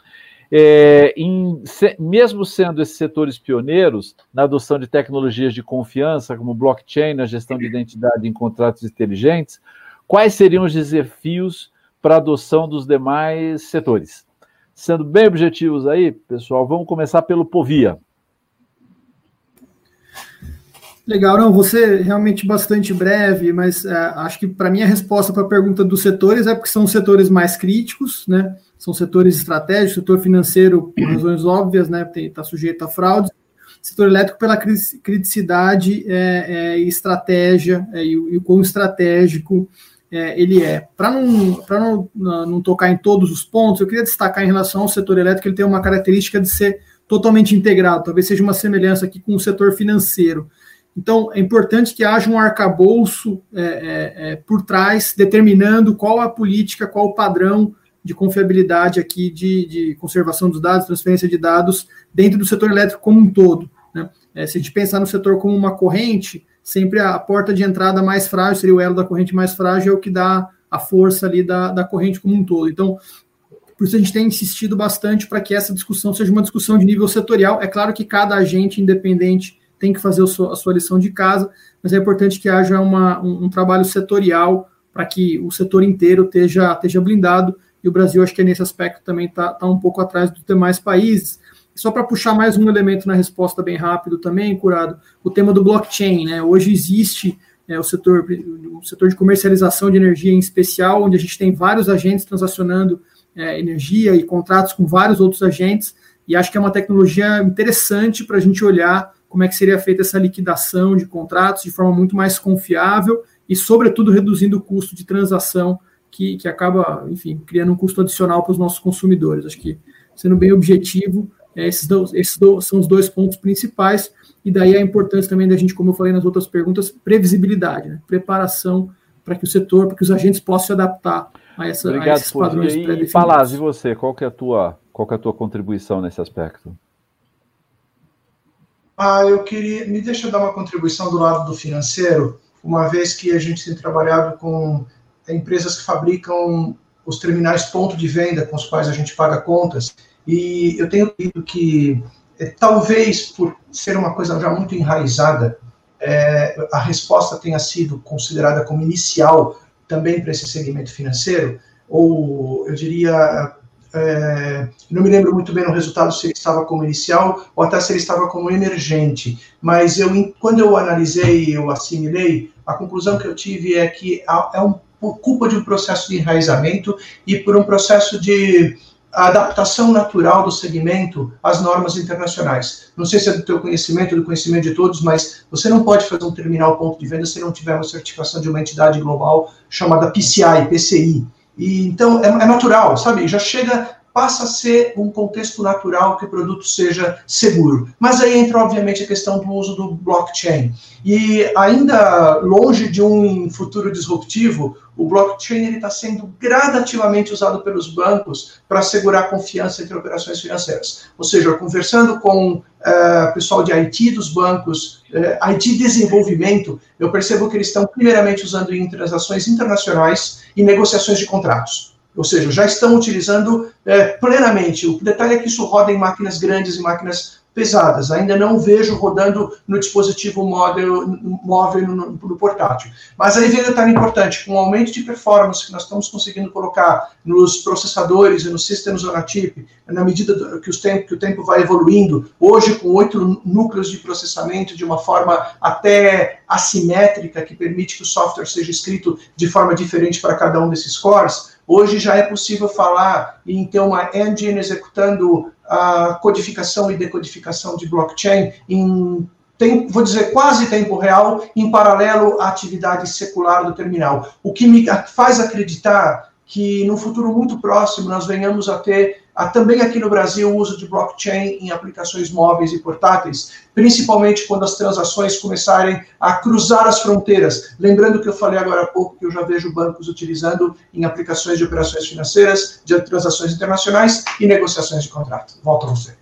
É, em, se, mesmo sendo esses setores pioneiros na adoção de tecnologias de confiança, como blockchain, na gestão de identidade em contratos inteligentes, quais seriam os desafios para a adoção dos demais setores? Sendo bem objetivos aí, pessoal, vamos começar pelo Povia. Legal, não, você realmente bastante breve, mas é, acho que para mim a resposta para a pergunta dos setores é porque são setores mais críticos, né? São setores estratégicos, setor financeiro, por razões óbvias, né? Está sujeito a fraudes. Setor elétrico pela criticidade é, é, e estratégia, é, e, e o quão estratégico é, ele é. Para não, não, não tocar em todos os pontos, eu queria destacar em relação ao setor elétrico, ele tem uma característica de ser totalmente integrado, talvez seja uma semelhança aqui com o setor financeiro. Então, é importante que haja um arcabouço é, é, é, por trás, determinando qual a política, qual o padrão de confiabilidade aqui de, de, conservação dos dados, transferência de dados dentro do setor elétrico como um todo. Né? É, se a gente pensar no setor como uma corrente, sempre a porta de entrada mais frágil, seria o elo da corrente mais frágil, é o que dá a força ali da, da corrente como um todo. Então, por isso a gente tem insistido bastante para que essa discussão seja uma discussão de nível setorial. É claro que cada agente independente tem que fazer a sua lição de casa, mas é importante que haja uma, um, um trabalho setorial para que o setor inteiro esteja, esteja blindado, e o Brasil, acho que nesse aspecto também está tá um pouco atrás dos demais países. Só para puxar mais um elemento na resposta bem rápido também, Curado, o tema do blockchain. Né? Hoje existe é, o, setor, o setor de comercialização de energia em especial, onde a gente tem vários agentes transacionando é, energia e contratos com vários outros agentes, e acho que é uma tecnologia interessante para a gente olhar como é que seria feita essa liquidação de contratos de forma muito mais confiável e, sobretudo, reduzindo o custo de transação que, que acaba, enfim, criando um custo adicional para os nossos consumidores. Acho que, sendo bem objetivo, é, esses, dois, esses dois, são os dois pontos principais, e daí a importância também da gente, como eu falei nas outras perguntas, previsibilidade, né? preparação para que o setor, para que os agentes possam se adaptar a, essa, Obrigado, a esses padrões pré-definidos. E Palaz, e você, qual que é a tua, qual que é a tua contribuição nesse aspecto? Ah, eu queria. Me deixa dar uma contribuição do lado do financeiro, uma vez que a gente tem trabalhado com empresas que fabricam os terminais ponto de venda com os quais a gente paga contas, e eu tenho lido que, é, talvez por ser uma coisa já muito enraizada, é, a resposta tenha sido considerada como inicial também para esse segmento financeiro, ou eu diria é, não me lembro muito bem no resultado se ele estava como inicial ou até se ele estava como emergente, mas eu, quando eu analisei, eu assimilei, a conclusão que eu tive é que é um, por culpa de um processo de enraizamento e por um processo de adaptação natural do segmento às normas internacionais. Não sei se é do teu conhecimento, do conhecimento de todos, mas você não pode fazer um terminal ponto de venda se não tiver uma certificação de uma entidade global chamada PCI, PCI. E, então, é, é natural, sabe? Já chega passa a ser um contexto natural que o produto seja seguro. Mas aí entra, obviamente, a questão do uso do blockchain. E ainda longe de um futuro disruptivo, o blockchain está sendo gradativamente usado pelos bancos para assegurar a confiança entre operações financeiras. Ou seja, conversando com o uh, pessoal de IT dos bancos, uh, eh, IT desenvolvimento, eu percebo que eles estão primeiramente usando em transações internacionais e negociações de contratos. Ou seja, já estão utilizando é, plenamente. O detalhe é que isso roda em máquinas grandes e máquinas pesadas. Ainda não vejo rodando no dispositivo móvel, móvel no, no, portátil. Mas aí vem um detalhe importante: com o aumento de performance que nós estamos conseguindo colocar nos processadores e nos sistemas on a chip, na medida que, os tempo, que o tempo vai evoluindo, hoje com oito núcleos de processamento de uma forma até assimétrica, que permite que o software seja escrito de forma diferente para cada um desses cores Hoje já é possível falar em ter uma engine executando a codificação e decodificação de blockchain em vou dizer, quase tempo real, em paralelo à atividade secular do terminal. O que me faz acreditar que no futuro muito próximo nós venhamos a ter Há também aqui no Brasil o uso de blockchain em aplicações móveis e portáteis, principalmente quando as transações começarem a cruzar as fronteiras. Lembrando que eu falei agora há pouco que eu já vejo bancos utilizando em aplicações de operações financeiras, de transações internacionais e negociações de contrato. Volto a você.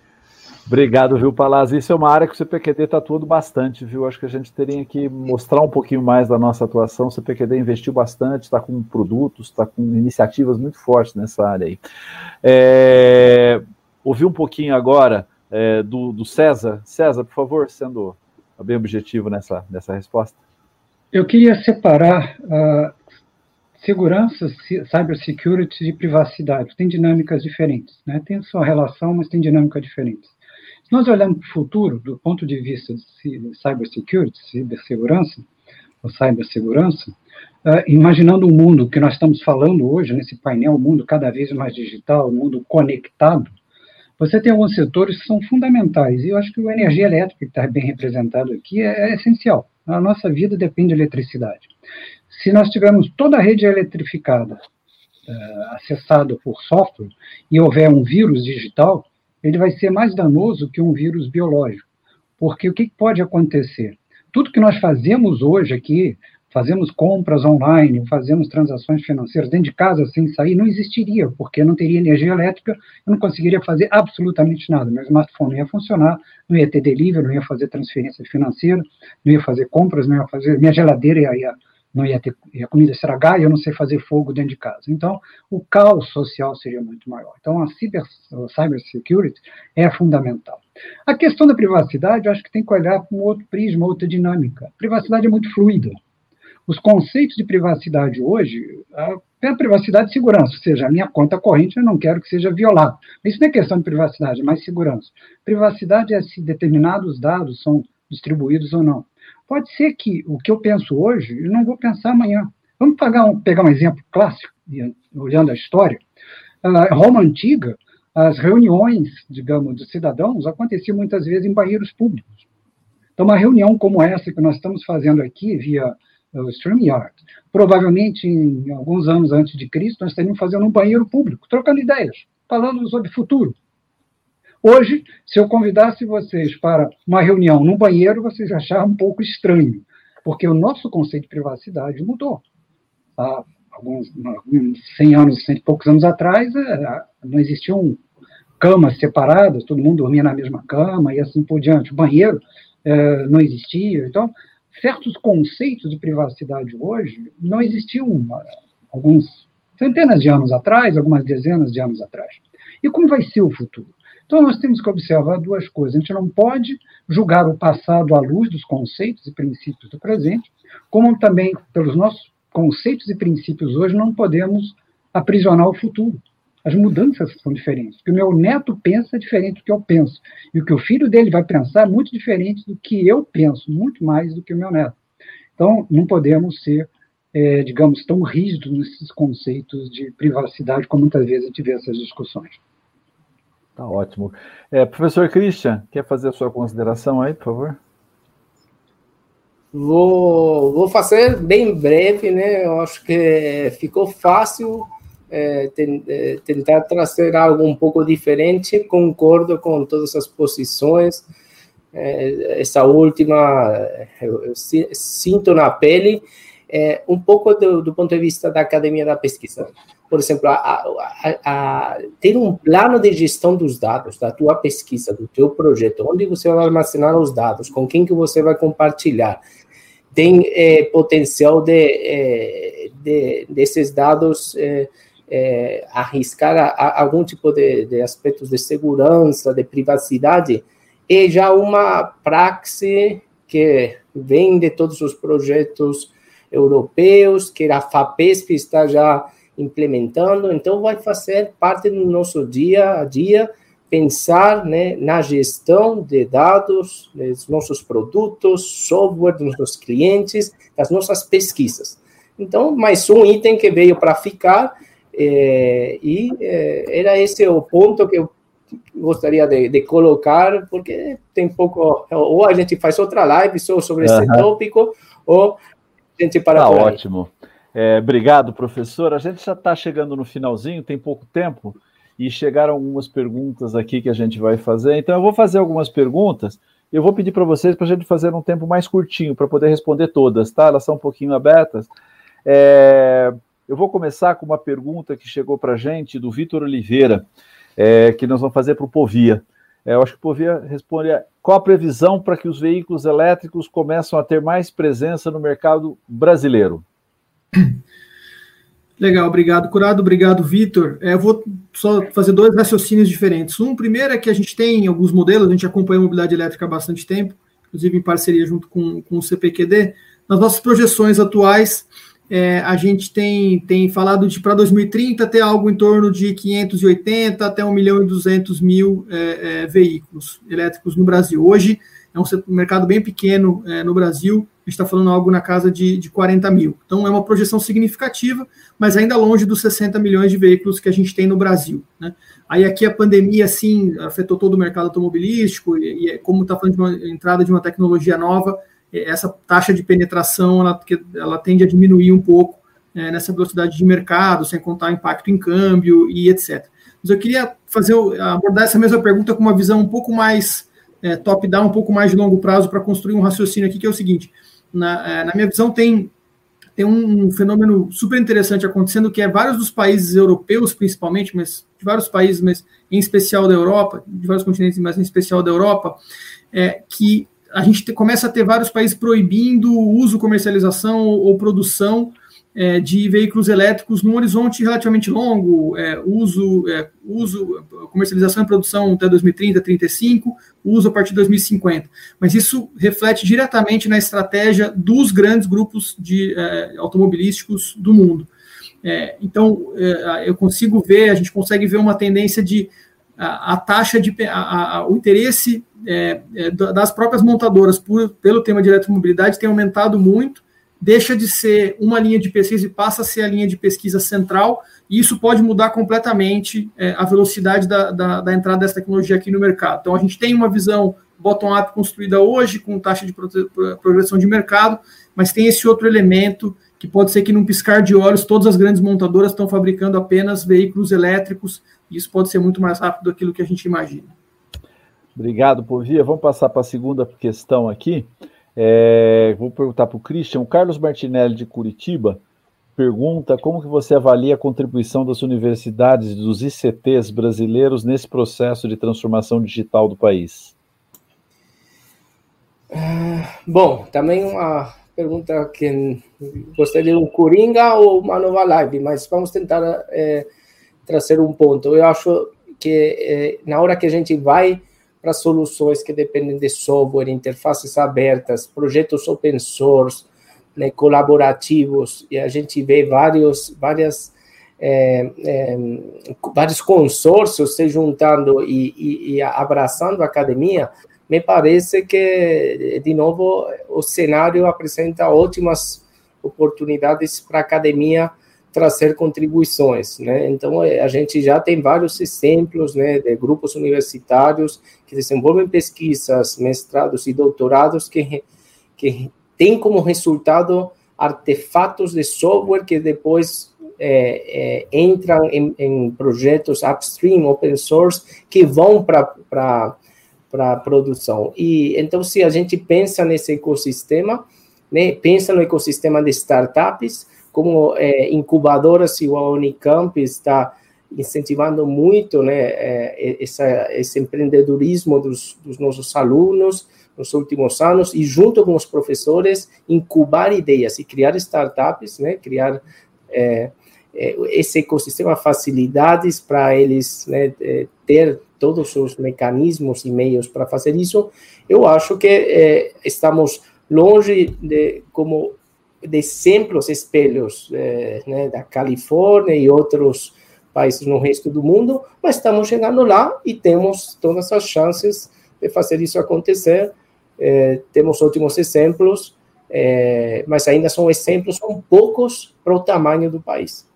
Obrigado, viu, Palazzi? Isso é uma área que o CPQD está atuando bastante, viu? Acho que a gente teria que mostrar um pouquinho mais da nossa atuação. O CPQD investiu bastante, está com produtos, está com iniciativas muito fortes nessa área aí. É, ouvir um pouquinho agora é, do, do César. César, por favor, sendo bem objetivo nessa, nessa resposta. Eu queria separar uh, segurança, cybersecurity e privacidade. Tem dinâmicas diferentes, né? Tem sua relação, mas tem dinâmicas diferentes. Se nós olharmos para o futuro, do ponto de vista de cybersecurity, cibersegurança, ou cibersegurança, uh, imaginando o mundo que nós estamos falando hoje, nesse painel, o mundo cada vez mais digital, o mundo conectado, você tem alguns setores que são fundamentais, e eu acho que a energia elétrica, que está bem representado aqui, é, é essencial. A nossa vida depende de eletricidade. Se nós tivermos toda a rede eletrificada, uh, acessada por software, e houver um vírus digital, ele vai ser mais danoso que um vírus biológico. Porque o que pode acontecer? Tudo que nós fazemos hoje aqui, fazemos compras online, fazemos transações financeiras dentro de casa sem sair, não existiria, porque não teria energia elétrica, eu não conseguiria fazer absolutamente nada. Meu smartphone não ia funcionar, não ia ter delivery, não ia fazer transferência financeira, não ia fazer compras, não ia fazer. Minha geladeira ia, ia não ia ter a comida estragar e eu não sei fazer fogo dentro de casa. Então, o caos social seria muito maior. Então, a cyber, cybersecurity é fundamental. A questão da privacidade, eu acho que tem que olhar com outro prisma, outra dinâmica. A privacidade é muito fluida. Os conceitos de privacidade hoje, a privacidade e segurança, ou seja, a minha conta corrente eu não quero que seja violada. Isso não é questão de privacidade, é mais segurança. Privacidade é se determinados dados são distribuídos ou não. Pode ser que o que eu penso hoje, eu não vou pensar amanhã. Vamos pegar um, pegar um exemplo clássico, olhando a história. Roma Antiga, as reuniões, digamos, dos cidadãos aconteciam muitas vezes em banheiros públicos. Então, uma reunião como essa que nós estamos fazendo aqui via o StreamYard, provavelmente em alguns anos antes de Cristo, nós estaríamos fazendo um banheiro público, trocando ideias, falando sobre futuro. Hoje, se eu convidasse vocês para uma reunião no banheiro, vocês acharam um pouco estranho, porque o nosso conceito de privacidade mudou. Há alguns, alguns 100 anos, 100 e poucos anos atrás, é, não existiam camas separadas, todo mundo dormia na mesma cama e assim por diante. O banheiro é, não existia. Então, certos conceitos de privacidade hoje não existiam alguns centenas de anos atrás, algumas dezenas de anos atrás. E como vai ser o futuro? Então, nós temos que observar duas coisas. A gente não pode julgar o passado à luz dos conceitos e princípios do presente, como também, pelos nossos conceitos e princípios hoje, não podemos aprisionar o futuro. As mudanças são diferentes. O que o meu neto pensa é diferente do que eu penso. E o que o filho dele vai pensar é muito diferente do que eu penso, muito mais do que o meu neto. Então, não podemos ser, é, digamos, tão rígidos nesses conceitos de privacidade, como muitas vezes a gente vê essas discussões. Tá ótimo. É, professor Christian, quer fazer a sua consideração aí, por favor? Vou, vou fazer bem breve, né? Eu acho que ficou fácil ten, é, tentar trazer algo um pouco diferente. Concordo com todas as posições. É, essa última, eu, sinto na pele, um pouco do, do ponto de vista da academia da pesquisa por exemplo, a, a, a, ter um plano de gestão dos dados da tua pesquisa, do teu projeto, onde você vai armazenar os dados, com quem que você vai compartilhar, tem potencial de, de, desses dados é, arriscar a, algum tipo de, de aspectos de segurança, de privacidade, é já uma praxe que vem de todos os projetos europeus, que a FAPESP está já implementando, então vai fazer parte do nosso dia a dia pensar né, na gestão de dados dos nossos produtos, software dos nossos clientes, das nossas pesquisas. Então, mais um item que veio para ficar, é, e é, era esse o ponto que eu gostaria de, de, colocar, porque tem pouco, ou a gente faz outra live só sobre uhum. esse tópico, ou a gente para tá ótimo. É, obrigado, professor. A gente já está chegando no finalzinho, tem pouco tempo, e chegaram algumas perguntas aqui que a gente vai fazer. Então, eu vou fazer algumas perguntas. Eu vou pedir para vocês para a gente fazer um tempo mais curtinho, para poder responder todas, tá? Elas são um pouquinho abertas. É, eu vou começar com uma pergunta que chegou para a gente do Vitor Oliveira, é, que nós vamos fazer para o Povia. É, eu acho que o Povia responde qual a previsão para que os veículos elétricos começam a ter mais presença no mercado brasileiro. Legal, obrigado, Curado, obrigado, Vitor. É, eu vou só fazer dois raciocínios diferentes. Um, primeiro é que a gente tem alguns modelos, a gente acompanha a mobilidade elétrica há bastante tempo, inclusive em parceria junto com, com o CPQD. Nas nossas projeções atuais, é, a gente tem, tem falado de para 2030 ter algo em torno de 580 até 1 milhão e 200 mil é, é, veículos elétricos no Brasil. Hoje é um mercado bem pequeno é, no Brasil, a gente está falando algo na casa de, de 40 mil. Então é uma projeção significativa, mas ainda longe dos 60 milhões de veículos que a gente tem no Brasil. Né? Aí aqui a pandemia, sim, afetou todo o mercado automobilístico, e, e é, como está falando de uma entrada de uma tecnologia nova, essa taxa de penetração ela, ela tende a diminuir um pouco é, nessa velocidade de mercado, sem contar o impacto em câmbio e etc. Mas eu queria fazer abordar essa mesma pergunta com uma visão um pouco mais é, top-down, um pouco mais de longo prazo, para construir um raciocínio aqui, que é o seguinte: na, é, na minha visão, tem, tem um fenômeno super interessante acontecendo, que é vários dos países europeus, principalmente, mas de vários países, mas em especial da Europa, de vários continentes, mas em especial da Europa, é, que a gente te, começa a ter vários países proibindo o uso, comercialização ou, ou produção é, de veículos elétricos num horizonte relativamente longo, é, uso, é, uso, comercialização e produção até 2030, 35, uso a partir de 2050. Mas isso reflete diretamente na estratégia dos grandes grupos de é, automobilísticos do mundo. É, então, é, eu consigo ver, a gente consegue ver uma tendência de a, a taxa de a, a, o interesse é, é, das próprias montadoras por, pelo tema de eletromobilidade tem aumentado muito, deixa de ser uma linha de pesquisa e passa a ser a linha de pesquisa central, e isso pode mudar completamente é, a velocidade da, da, da, entrada dessa tecnologia aqui no mercado. Então, a gente tem uma visão bottom-up construída hoje, com taxa de progressão de mercado, mas tem esse outro elemento que pode ser que num piscar de olhos todas as grandes montadoras estão fabricando apenas veículos elétricos, e isso pode ser muito mais rápido do que a gente imagina. Obrigado, Povia. Vamos passar para a segunda questão aqui. É, vou perguntar para o Christian. O Carlos Martinelli, de Curitiba, pergunta como que você avalia a contribuição das universidades dos ICTs brasileiros nesse processo de transformação digital do país. Ah, bom, também uma pergunta que gostaria de um Coringa ou uma nova live, mas vamos tentar é, trazer um ponto. Eu acho que é, na hora que a gente vai para soluções que dependem de software, interfaces abertas, projetos open source, né, colaborativos, e a gente vê vários, várias, é, é, vários consórcios se juntando e, e, e abraçando a academia, me parece que, de novo, o cenário apresenta ótimas oportunidades para a academia trazer contribuições, né? Então eh, a gente já tem vários exemplos, né, de grupos universitários que desenvolvem pesquisas, mestrados e doutorados que que têm como resultado artefatos de software que depois é, é, entram em, em, projetos upstream, open source, que vão para para produção. E então se a gente pensa nesse ecossistema, né, pensa no ecossistema de startups como é, incubadoras, e a Unicamp está incentivando muito né, é, essa, esse empreendedorismo dos, dos, nossos alunos nos últimos anos e junto com os professores incubar ideias e criar startups, né, criar é, é esse ecossistema facilidades para eles né, é, ter todos os mecanismos e meios para fazer isso. Eu acho que é, estamos longe de como de exemplos, espelhos eh, né, da Califórnia e outros países no resto do mundo, mas estamos chegando lá e temos todas as chances de fazer isso acontecer. Eh, temos ótimos exemplos, eh, mas ainda são exemplos, são poucos para o tamanho do país.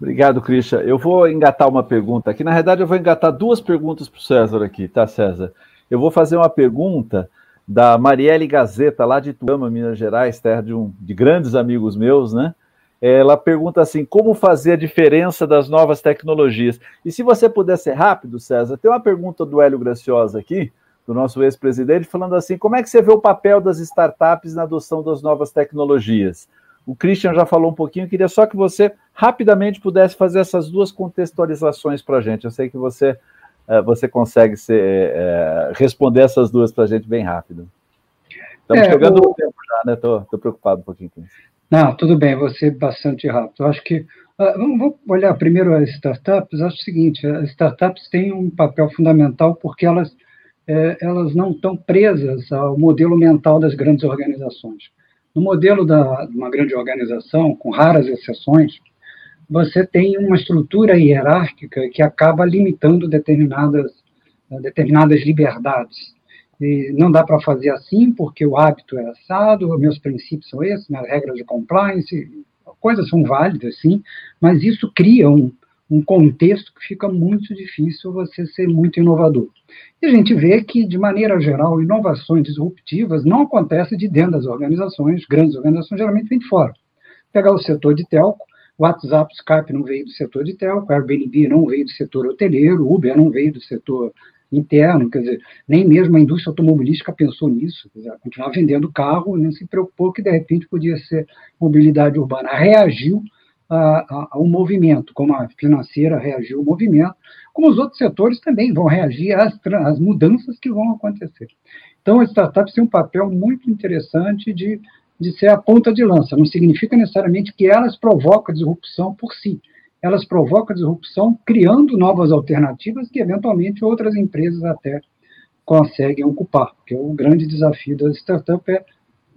Obrigado, Christian. Eu vou engatar uma pergunta aqui. Na verdade, eu vou engatar duas perguntas para o César aqui, tá, César? Eu vou fazer uma pergunta da Marielle Gazeta, lá de Ituama, Minas Gerais, terra de, um, de grandes amigos meus, né? Ela pergunta assim: como fazer a diferença das novas tecnologias? E se você puder ser rápido, César, tem uma pergunta do Hélio Graciosa aqui, do nosso ex-presidente, falando assim: como é que você vê o papel das startups na adoção das novas tecnologias? O Christian já falou um pouquinho, queria só que você rapidamente pudesse fazer essas duas contextualizações para a gente. Eu sei que você você consegue ser, uh, responder essas duas para a gente bem rápido. Estamos é, jogando o tempo já, né? Estou preocupado um pouquinho com isso. Não, tudo bem, vou ser bastante rápido. Eu acho que. Uh, vamos olhar primeiro as startups. Acho o seguinte: as startups têm um papel fundamental porque elas, é, elas não estão presas ao modelo mental das grandes organizações. No modelo da, de uma grande organização, com raras exceções, você tem uma estrutura hierárquica que acaba limitando determinadas, determinadas liberdades. E não dá para fazer assim, porque o hábito é assado, meus princípios são esses, minhas regras de compliance, coisas são válidas, sim, mas isso cria um, um contexto que fica muito difícil você ser muito inovador. E a gente vê que, de maneira geral, inovações disruptivas não acontecem de dentro das organizações, grandes organizações, geralmente vem de fora. Pegar o setor de telco, WhatsApp, Skype não veio do setor de telco, Airbnb não veio do setor hoteleiro, Uber não veio do setor interno, quer dizer, nem mesmo a indústria automobilística pensou nisso, quer dizer, continuar vendendo carro, não se preocupou que de repente podia ser mobilidade urbana. Reagiu ao movimento, como a financeira reagiu ao movimento, como os outros setores também vão reagir às, às mudanças que vão acontecer. Então, as startups têm um papel muito interessante de, de ser a ponta de lança. Não significa necessariamente que elas provocam a disrupção por si. Elas provocam a disrupção criando novas alternativas que, eventualmente, outras empresas até conseguem ocupar. Porque o grande desafio das startups é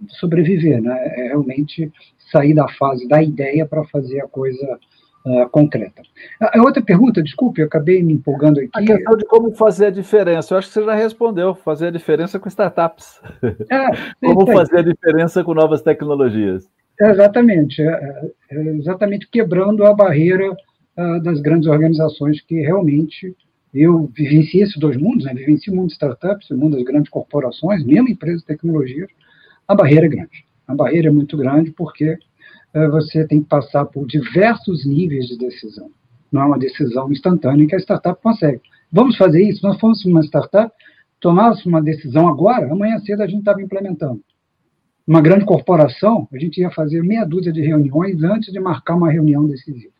sobreviver, né? é realmente sair da fase da ideia para fazer a coisa uh, concreta. A, outra pergunta, desculpe, eu acabei me empolgando aqui. A questão de como fazer a diferença. Eu acho que você já respondeu. Fazer a diferença com startups. É, como fazer a diferença com novas tecnologias. É, exatamente. É, é, exatamente quebrando a barreira uh, das grandes organizações que realmente eu vivenciei esses dois mundos, né? vivenciei o mundo de startups, o mundo das grandes corporações, mesmo empresas de tecnologia, a barreira é grande. A barreira é muito grande porque é, você tem que passar por diversos níveis de decisão. Não é uma decisão instantânea que a startup consegue. Vamos fazer isso? Nós fomos uma startup, tomássemos uma decisão agora, amanhã cedo a gente estava implementando. Uma grande corporação, a gente ia fazer meia dúzia de reuniões antes de marcar uma reunião decisiva.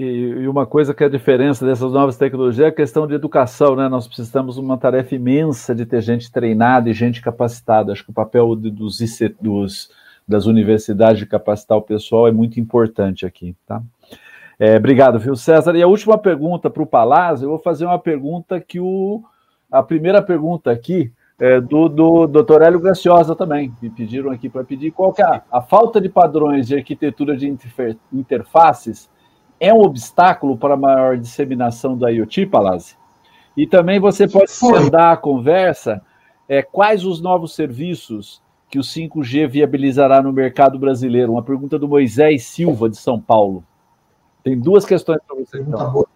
E, uma coisa que é a diferença dessas novas tecnologias é a questão de educação, né? Nós precisamos de uma tarefa imensa de ter gente treinada e gente capacitada. Acho que o papel dos, dos das universidades de capacitar o pessoal é muito importante aqui, tá? É, obrigado, viu, César? E a última pergunta para o Palácio, eu vou fazer uma pergunta que o. A primeira pergunta aqui é do, do Dr. Hélio Graciosa também. Me pediram aqui para pedir qual que é a, a, falta de padrões de arquitetura de interfaces é um obstáculo para a maior disseminação do IoT, Palazzi? E também você pode dar a conversa é, quais os novos serviços que o 5G viabilizará no mercado brasileiro? Uma pergunta do Moisés Silva, de São Paulo. Tem duas questões para você. Então.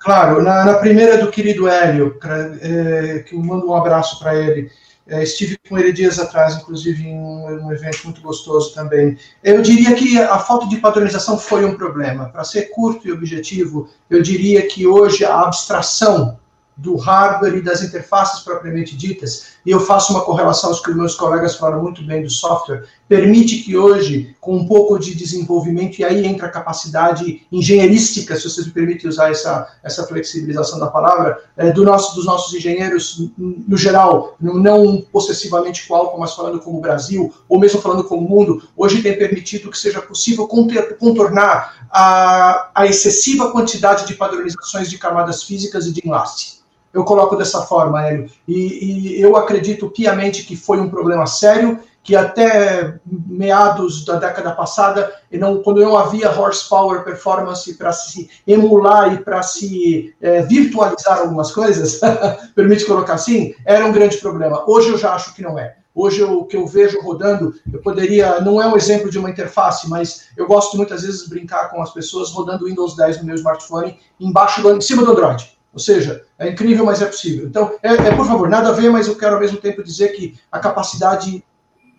Claro, na, na, primeira do querido Hélio, é, que eu mando um abraço para ele. É, estive com ele dias atrás, inclusive, em um, um, evento muito gostoso também. Eu diria que a falta de padronização foi um problema. Para ser curto e objetivo, eu diria que hoje a abstração do hardware e das interfaces propriamente ditas, e eu faço uma correlação aos que meus colegas falaram muito bem do software, permite que hoje, com um pouco de desenvolvimento, e aí entra a capacidade engenheirística, se vocês me permitem usar essa, essa flexibilização da palavra, é, do nosso, dos nossos engenheiros, no geral, não possessivamente qual, mas falando como o Brasil, ou mesmo falando como o mundo, hoje tem permitido que seja possível contornar a, a excessiva quantidade de padronizações de camadas físicas e de enlace eu coloco dessa forma, Hélio. E, e, eu acredito piamente que foi um problema sério, que até meados da década passada, não, quando não havia horsepower performance para se emular e para se é, virtualizar algumas coisas, permite colocar assim, era um grande problema. Hoje eu já acho que não é. Hoje o que eu vejo rodando, eu poderia, não é um exemplo de uma interface, mas eu gosto muitas vezes brincar com as pessoas rodando Windows 10 no meu smartphone embaixo do, em cima do Android. Ou seja, é incrível, mas é possível. Então, é, é, por favor, nada a ver, mas eu quero ao mesmo tempo dizer que a capacidade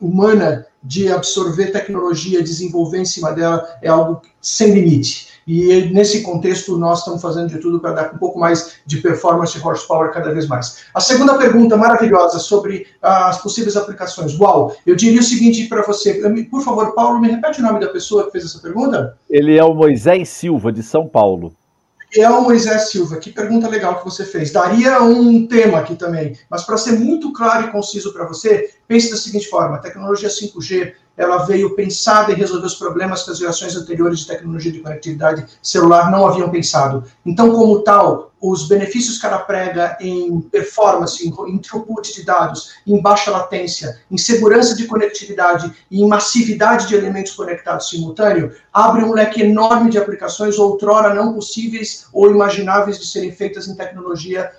humana de absorver tecnologia, desenvolver em cima dela, é algo sem limite. E nesse contexto, nós estamos fazendo de tudo para dar um pouco mais de performance e horsepower cada vez mais. A segunda pergunta maravilhosa sobre as possíveis aplicações. Uau! Eu diria o seguinte para você. Por favor, Paulo, me repete o nome da pessoa que fez essa pergunta? Ele é o Moisés Silva, de São Paulo. Gabriel Moisés Silva, que pergunta legal que você fez. Daria um tema aqui também, mas para ser muito claro e conciso para você, pense da seguinte forma: a tecnologia 5G ela veio pensada em resolver os problemas que as gerações anteriores de tecnologia de conectividade celular não haviam pensado. Então, como tal, os benefícios que ela prega em performance, em throughput de dados, em baixa latência, em segurança de conectividade e em massividade de elementos conectados simultâneo, abre um leque enorme de aplicações outrora não possíveis ou imagináveis de serem feitas em tecnologia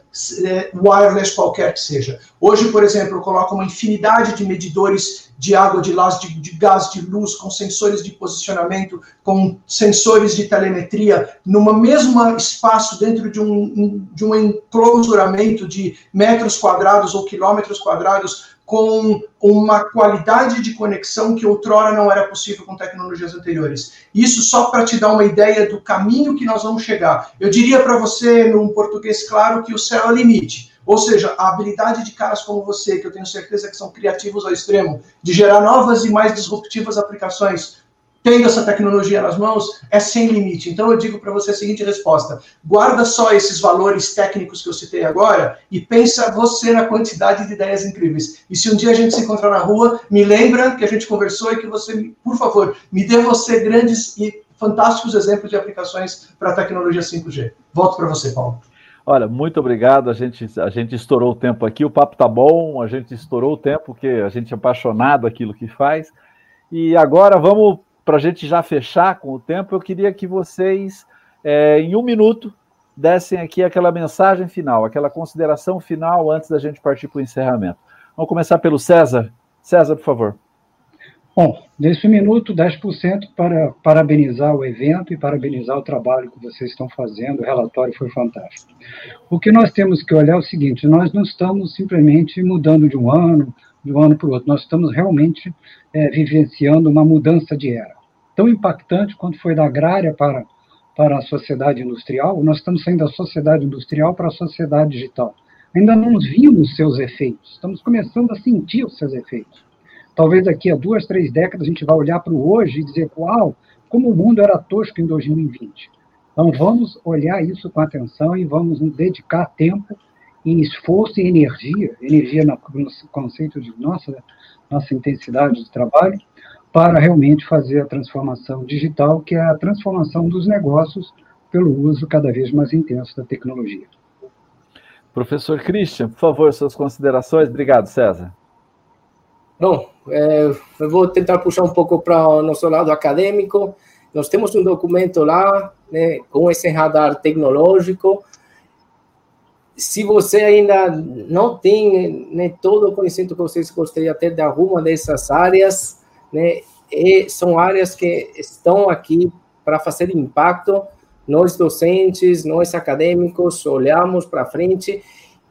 wireless qualquer que seja. Hoje, por exemplo, eu coloco uma infinidade de medidores de água, de, de, de gás, de luz, com sensores de posicionamento, com sensores de telemetria, numa mesma espaço dentro de um, de um enclosuramento de metros quadrados ou quilômetros quadrados, com uma qualidade de conexão que outrora não era possível com tecnologias anteriores. Isso só para te dar uma ideia do caminho que nós vamos chegar. Eu diria para você, num português claro, que o céu é o limite. Ou seja, a habilidade de caras como você, que eu tenho certeza que são criativos ao extremo, de gerar novas e mais disruptivas aplicações tendo essa tecnologia nas mãos, é sem limite. Então eu digo para você a seguinte resposta: guarda só esses valores técnicos que eu citei agora e pensa você na quantidade de ideias incríveis. E se um dia a gente se encontrar na rua, me lembra que a gente conversou e que você, por favor, me dê você grandes e fantásticos exemplos de aplicações para a tecnologia 5G. Volto para você, Paulo. Olha, muito obrigado. A gente, a gente estourou o tempo aqui. O papo tá bom. A gente estourou o tempo porque a gente é apaixonado aquilo que faz. E agora vamos para a gente já fechar com o tempo, eu queria que vocês, é, em um minuto, dessem aqui aquela mensagem final, aquela consideração final antes da gente partir para o encerramento. Vamos começar pelo César. César, por favor. Bom, nesse minuto, 10% para parabenizar o evento e parabenizar o trabalho que vocês estão fazendo. O relatório foi fantástico. O que nós temos que olhar é o seguinte: nós não estamos simplesmente mudando de um ano, de um ano para o outro, nós estamos realmente é, vivenciando uma mudança de era tão impactante quanto foi da agrária para, para a sociedade industrial, nós estamos saindo da sociedade industrial para a sociedade digital. Ainda não vimos seus efeitos, estamos começando a sentir os seus efeitos. Talvez daqui a duas, três décadas a gente vá olhar para o hoje e dizer, uau, como o mundo era tosco em 2020. Então vamos olhar isso com atenção e vamos dedicar tempo esforço e energia, energia no conceito de nossa, nossa intensidade de trabalho, para realmente fazer a transformação digital, que é a transformação dos negócios pelo uso cada vez mais intenso da tecnologia. Professor Christian, por favor, suas considerações. Obrigado, César. Bom, é, eu vou tentar puxar um pouco para o nosso lado acadêmico. Nós temos um documento lá, né, com esse radar tecnológico. Se você ainda não tem né, todo o conhecimento que vocês gostariam de ter de alguma dessas áreas, né? E são áreas que estão aqui para fazer impacto. Nós docentes, nós acadêmicos, olhamos para frente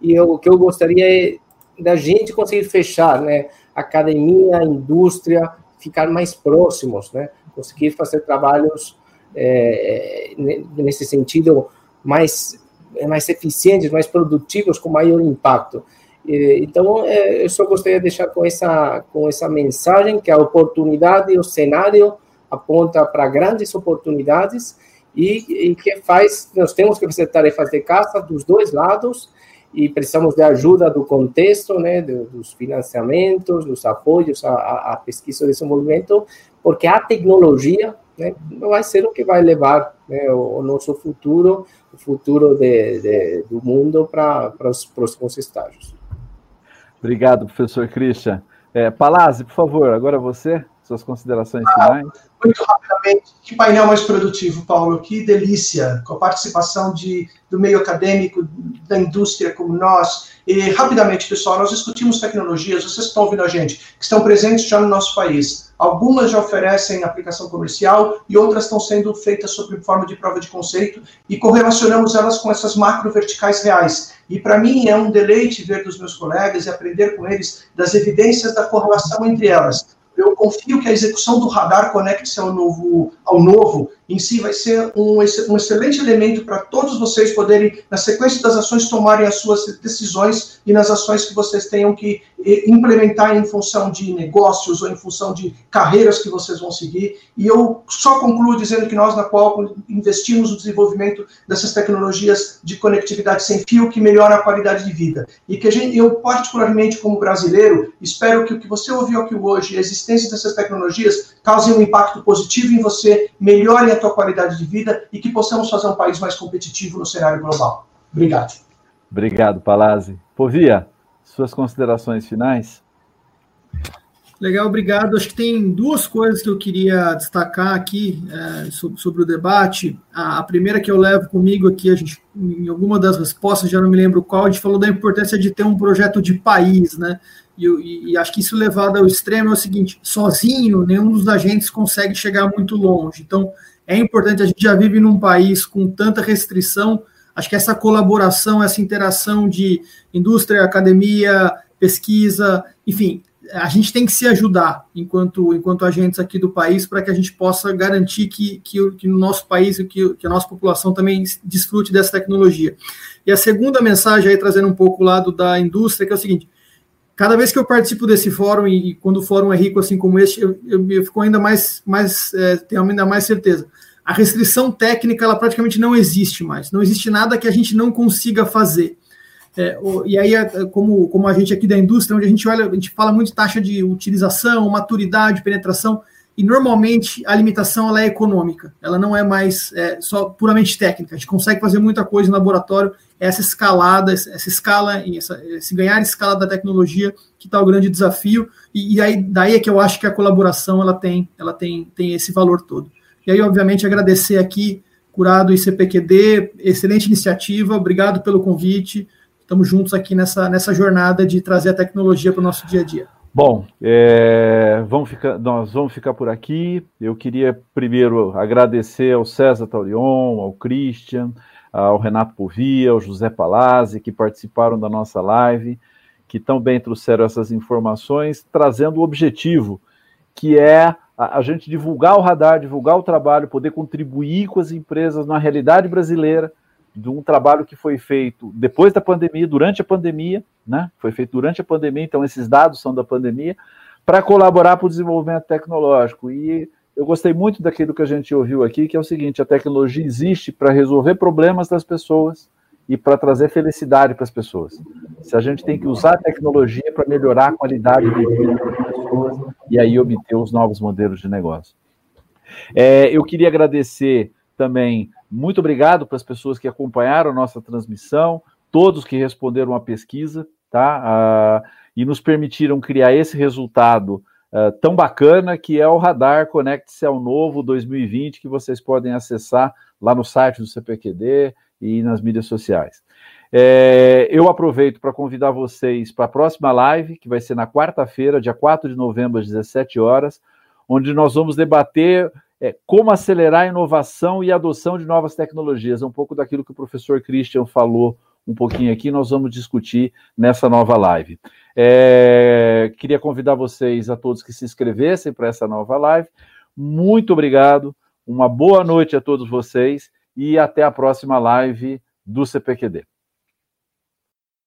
e o que eu gostaria é da gente conseguir fechar, né? Academia, indústria, ficar mais próximos, né? Conseguir fazer trabalhos é, nesse sentido mais mais eficientes, mais produtivos, com maior impacto. Então, é, eu só gostaria de deixar com essa, com essa mensagem que a oportunidade, o cenário aponta para grandes oportunidades e, e, que faz, nós temos que fazer tarefas de casa dos dois lados e precisamos de ajuda do contexto, né, dos financiamentos, dos apoios à, à pesquisa e desenvolvimento, porque a tecnologia né, vai ser o que vai levar né, o, o, nosso futuro, o futuro de, de, do mundo para os próximos estágios. Obrigado, professor Christian. É, Palazzi, por favor, agora você, suas considerações finais. Muito rapidamente, que painel mais produtivo, Paulo, que delícia, com a participação de, do meio acadêmico, da indústria como nós. E, rapidamente, pessoal, nós discutimos tecnologias, vocês estão ouvindo a gente, que estão presentes já no nosso país. Algumas já oferecem aplicação comercial e outras estão sendo feitas sob forma de prova de conceito e correlacionamos elas com essas macro verticais reais. E para mim é um deleite ver dos meus colegas e aprender com eles das evidências da correlação entre elas. Eu confio que a execução do radar conecte-se ao novo, ao novo em si vai ser um, um excelente elemento para todos vocês poderem, na sequência das ações, tomarem as suas decisões e nas ações que vocês tenham que implementar em função de negócios ou em função de carreiras que vocês vão seguir. E eu só concluo dizendo que nós, na qual investimos no desenvolvimento dessas tecnologias de conectividade sem fio que melhora a qualidade de vida. E que a gente, eu, particularmente como brasileiro, espero que o que você ouviu aqui hoje, a existência dessas tecnologias, causem um impacto positivo em você, melhore a tua qualidade de vida e que possamos fazer um país mais competitivo no cenário global. Obrigado. Obrigado, Palazzi. Povia, suas considerações finais? Legal, obrigado. Acho que tem duas coisas que eu queria destacar aqui é, sobre, sobre, o debate. A, a, primeira que eu levo comigo aqui, a gente, em alguma das respostas, já não me lembro qual, a gente falou da importância de ter um projeto de país, né? E, e, e acho que isso levado ao extremo é o seguinte: sozinho, nenhum dos agentes consegue chegar muito longe. Então, é importante, a gente já vive num país com tanta restrição, acho que essa colaboração, essa interação de indústria, academia, pesquisa, enfim, a gente tem que se ajudar enquanto, enquanto agentes aqui do país para que a gente possa garantir que, que, que no nosso país que, que a nossa população também desfrute dessa tecnologia. E a segunda mensagem aí, trazendo um pouco o lado da indústria, que é o seguinte, cada vez que eu participo desse fórum, e, quando o fórum é rico assim como este, eu, eu, eu fico ainda mais, mais é, tenho ainda mais certeza. A restrição técnica, ela praticamente não existe mais. Não existe nada que a gente não consiga fazer. É, e aí, é, como, como a gente aqui da indústria, onde a gente olha, a gente fala muito de taxa de utilização, maturidade, penetração, e normalmente a limitação ela é econômica, ela não é mais é, só puramente técnica. A gente consegue fazer muita coisa no laboratório, essa escalada, essa escala, essa, esse ganhar escala da tecnologia que está o grande desafio, e, e, aí daí é que eu acho que a colaboração ela tem, ela tem, tem esse valor todo. E aí, obviamente, agradecer aqui, Curado e CPQD, excelente iniciativa, obrigado pelo convite estamos juntos aqui nessa, nessa jornada de trazer a tecnologia para o nosso dia a dia. Bom, é, vamos ficar, nós vamos ficar por aqui. Eu queria primeiro agradecer ao César Taurion, ao Christian, ao Renato Povia, ao José Palazzi, que participaram da nossa live, que também trouxeram essas informações, trazendo o objetivo, que é a, gente divulgar o radar, divulgar o trabalho, poder contribuir com as empresas na realidade brasileira, de um trabalho que foi feito depois da pandemia, durante a pandemia, né? Foi feito durante a pandemia, então esses dados são da pandemia, para colaborar para o desenvolvimento tecnológico. E eu gostei muito daquilo que a gente ouviu aqui, que é o seguinte: a tecnologia existe para resolver problemas das pessoas e para trazer felicidade para as pessoas. Se a gente tem que usar a tecnologia para melhorar a qualidade de vida das pessoas e aí obter os novos modelos de negócio. É, eu queria agradecer também muito obrigado para as pessoas que acompanharam a nossa transmissão, todos que responderam à pesquisa, tá? Uh, e nos permitiram criar esse resultado uh, tão bacana que é o Radar Conecte-se ao Novo 2020, que vocês podem acessar lá no site do CPQD e nas mídias sociais. É, eu aproveito para convidar vocês para a próxima live, que vai ser na quarta-feira, dia 4 de novembro, às 17 horas, onde nós vamos debater é, como acelerar a inovação e a adoção de novas tecnologias. É um pouco daquilo que o professor Christian falou um pouquinho aqui, nós vamos discutir nessa nova live. É, queria convidar vocês a todos que se inscrevessem para essa nova live. Muito obrigado, uma boa noite a todos vocês e até a próxima live do CPQD.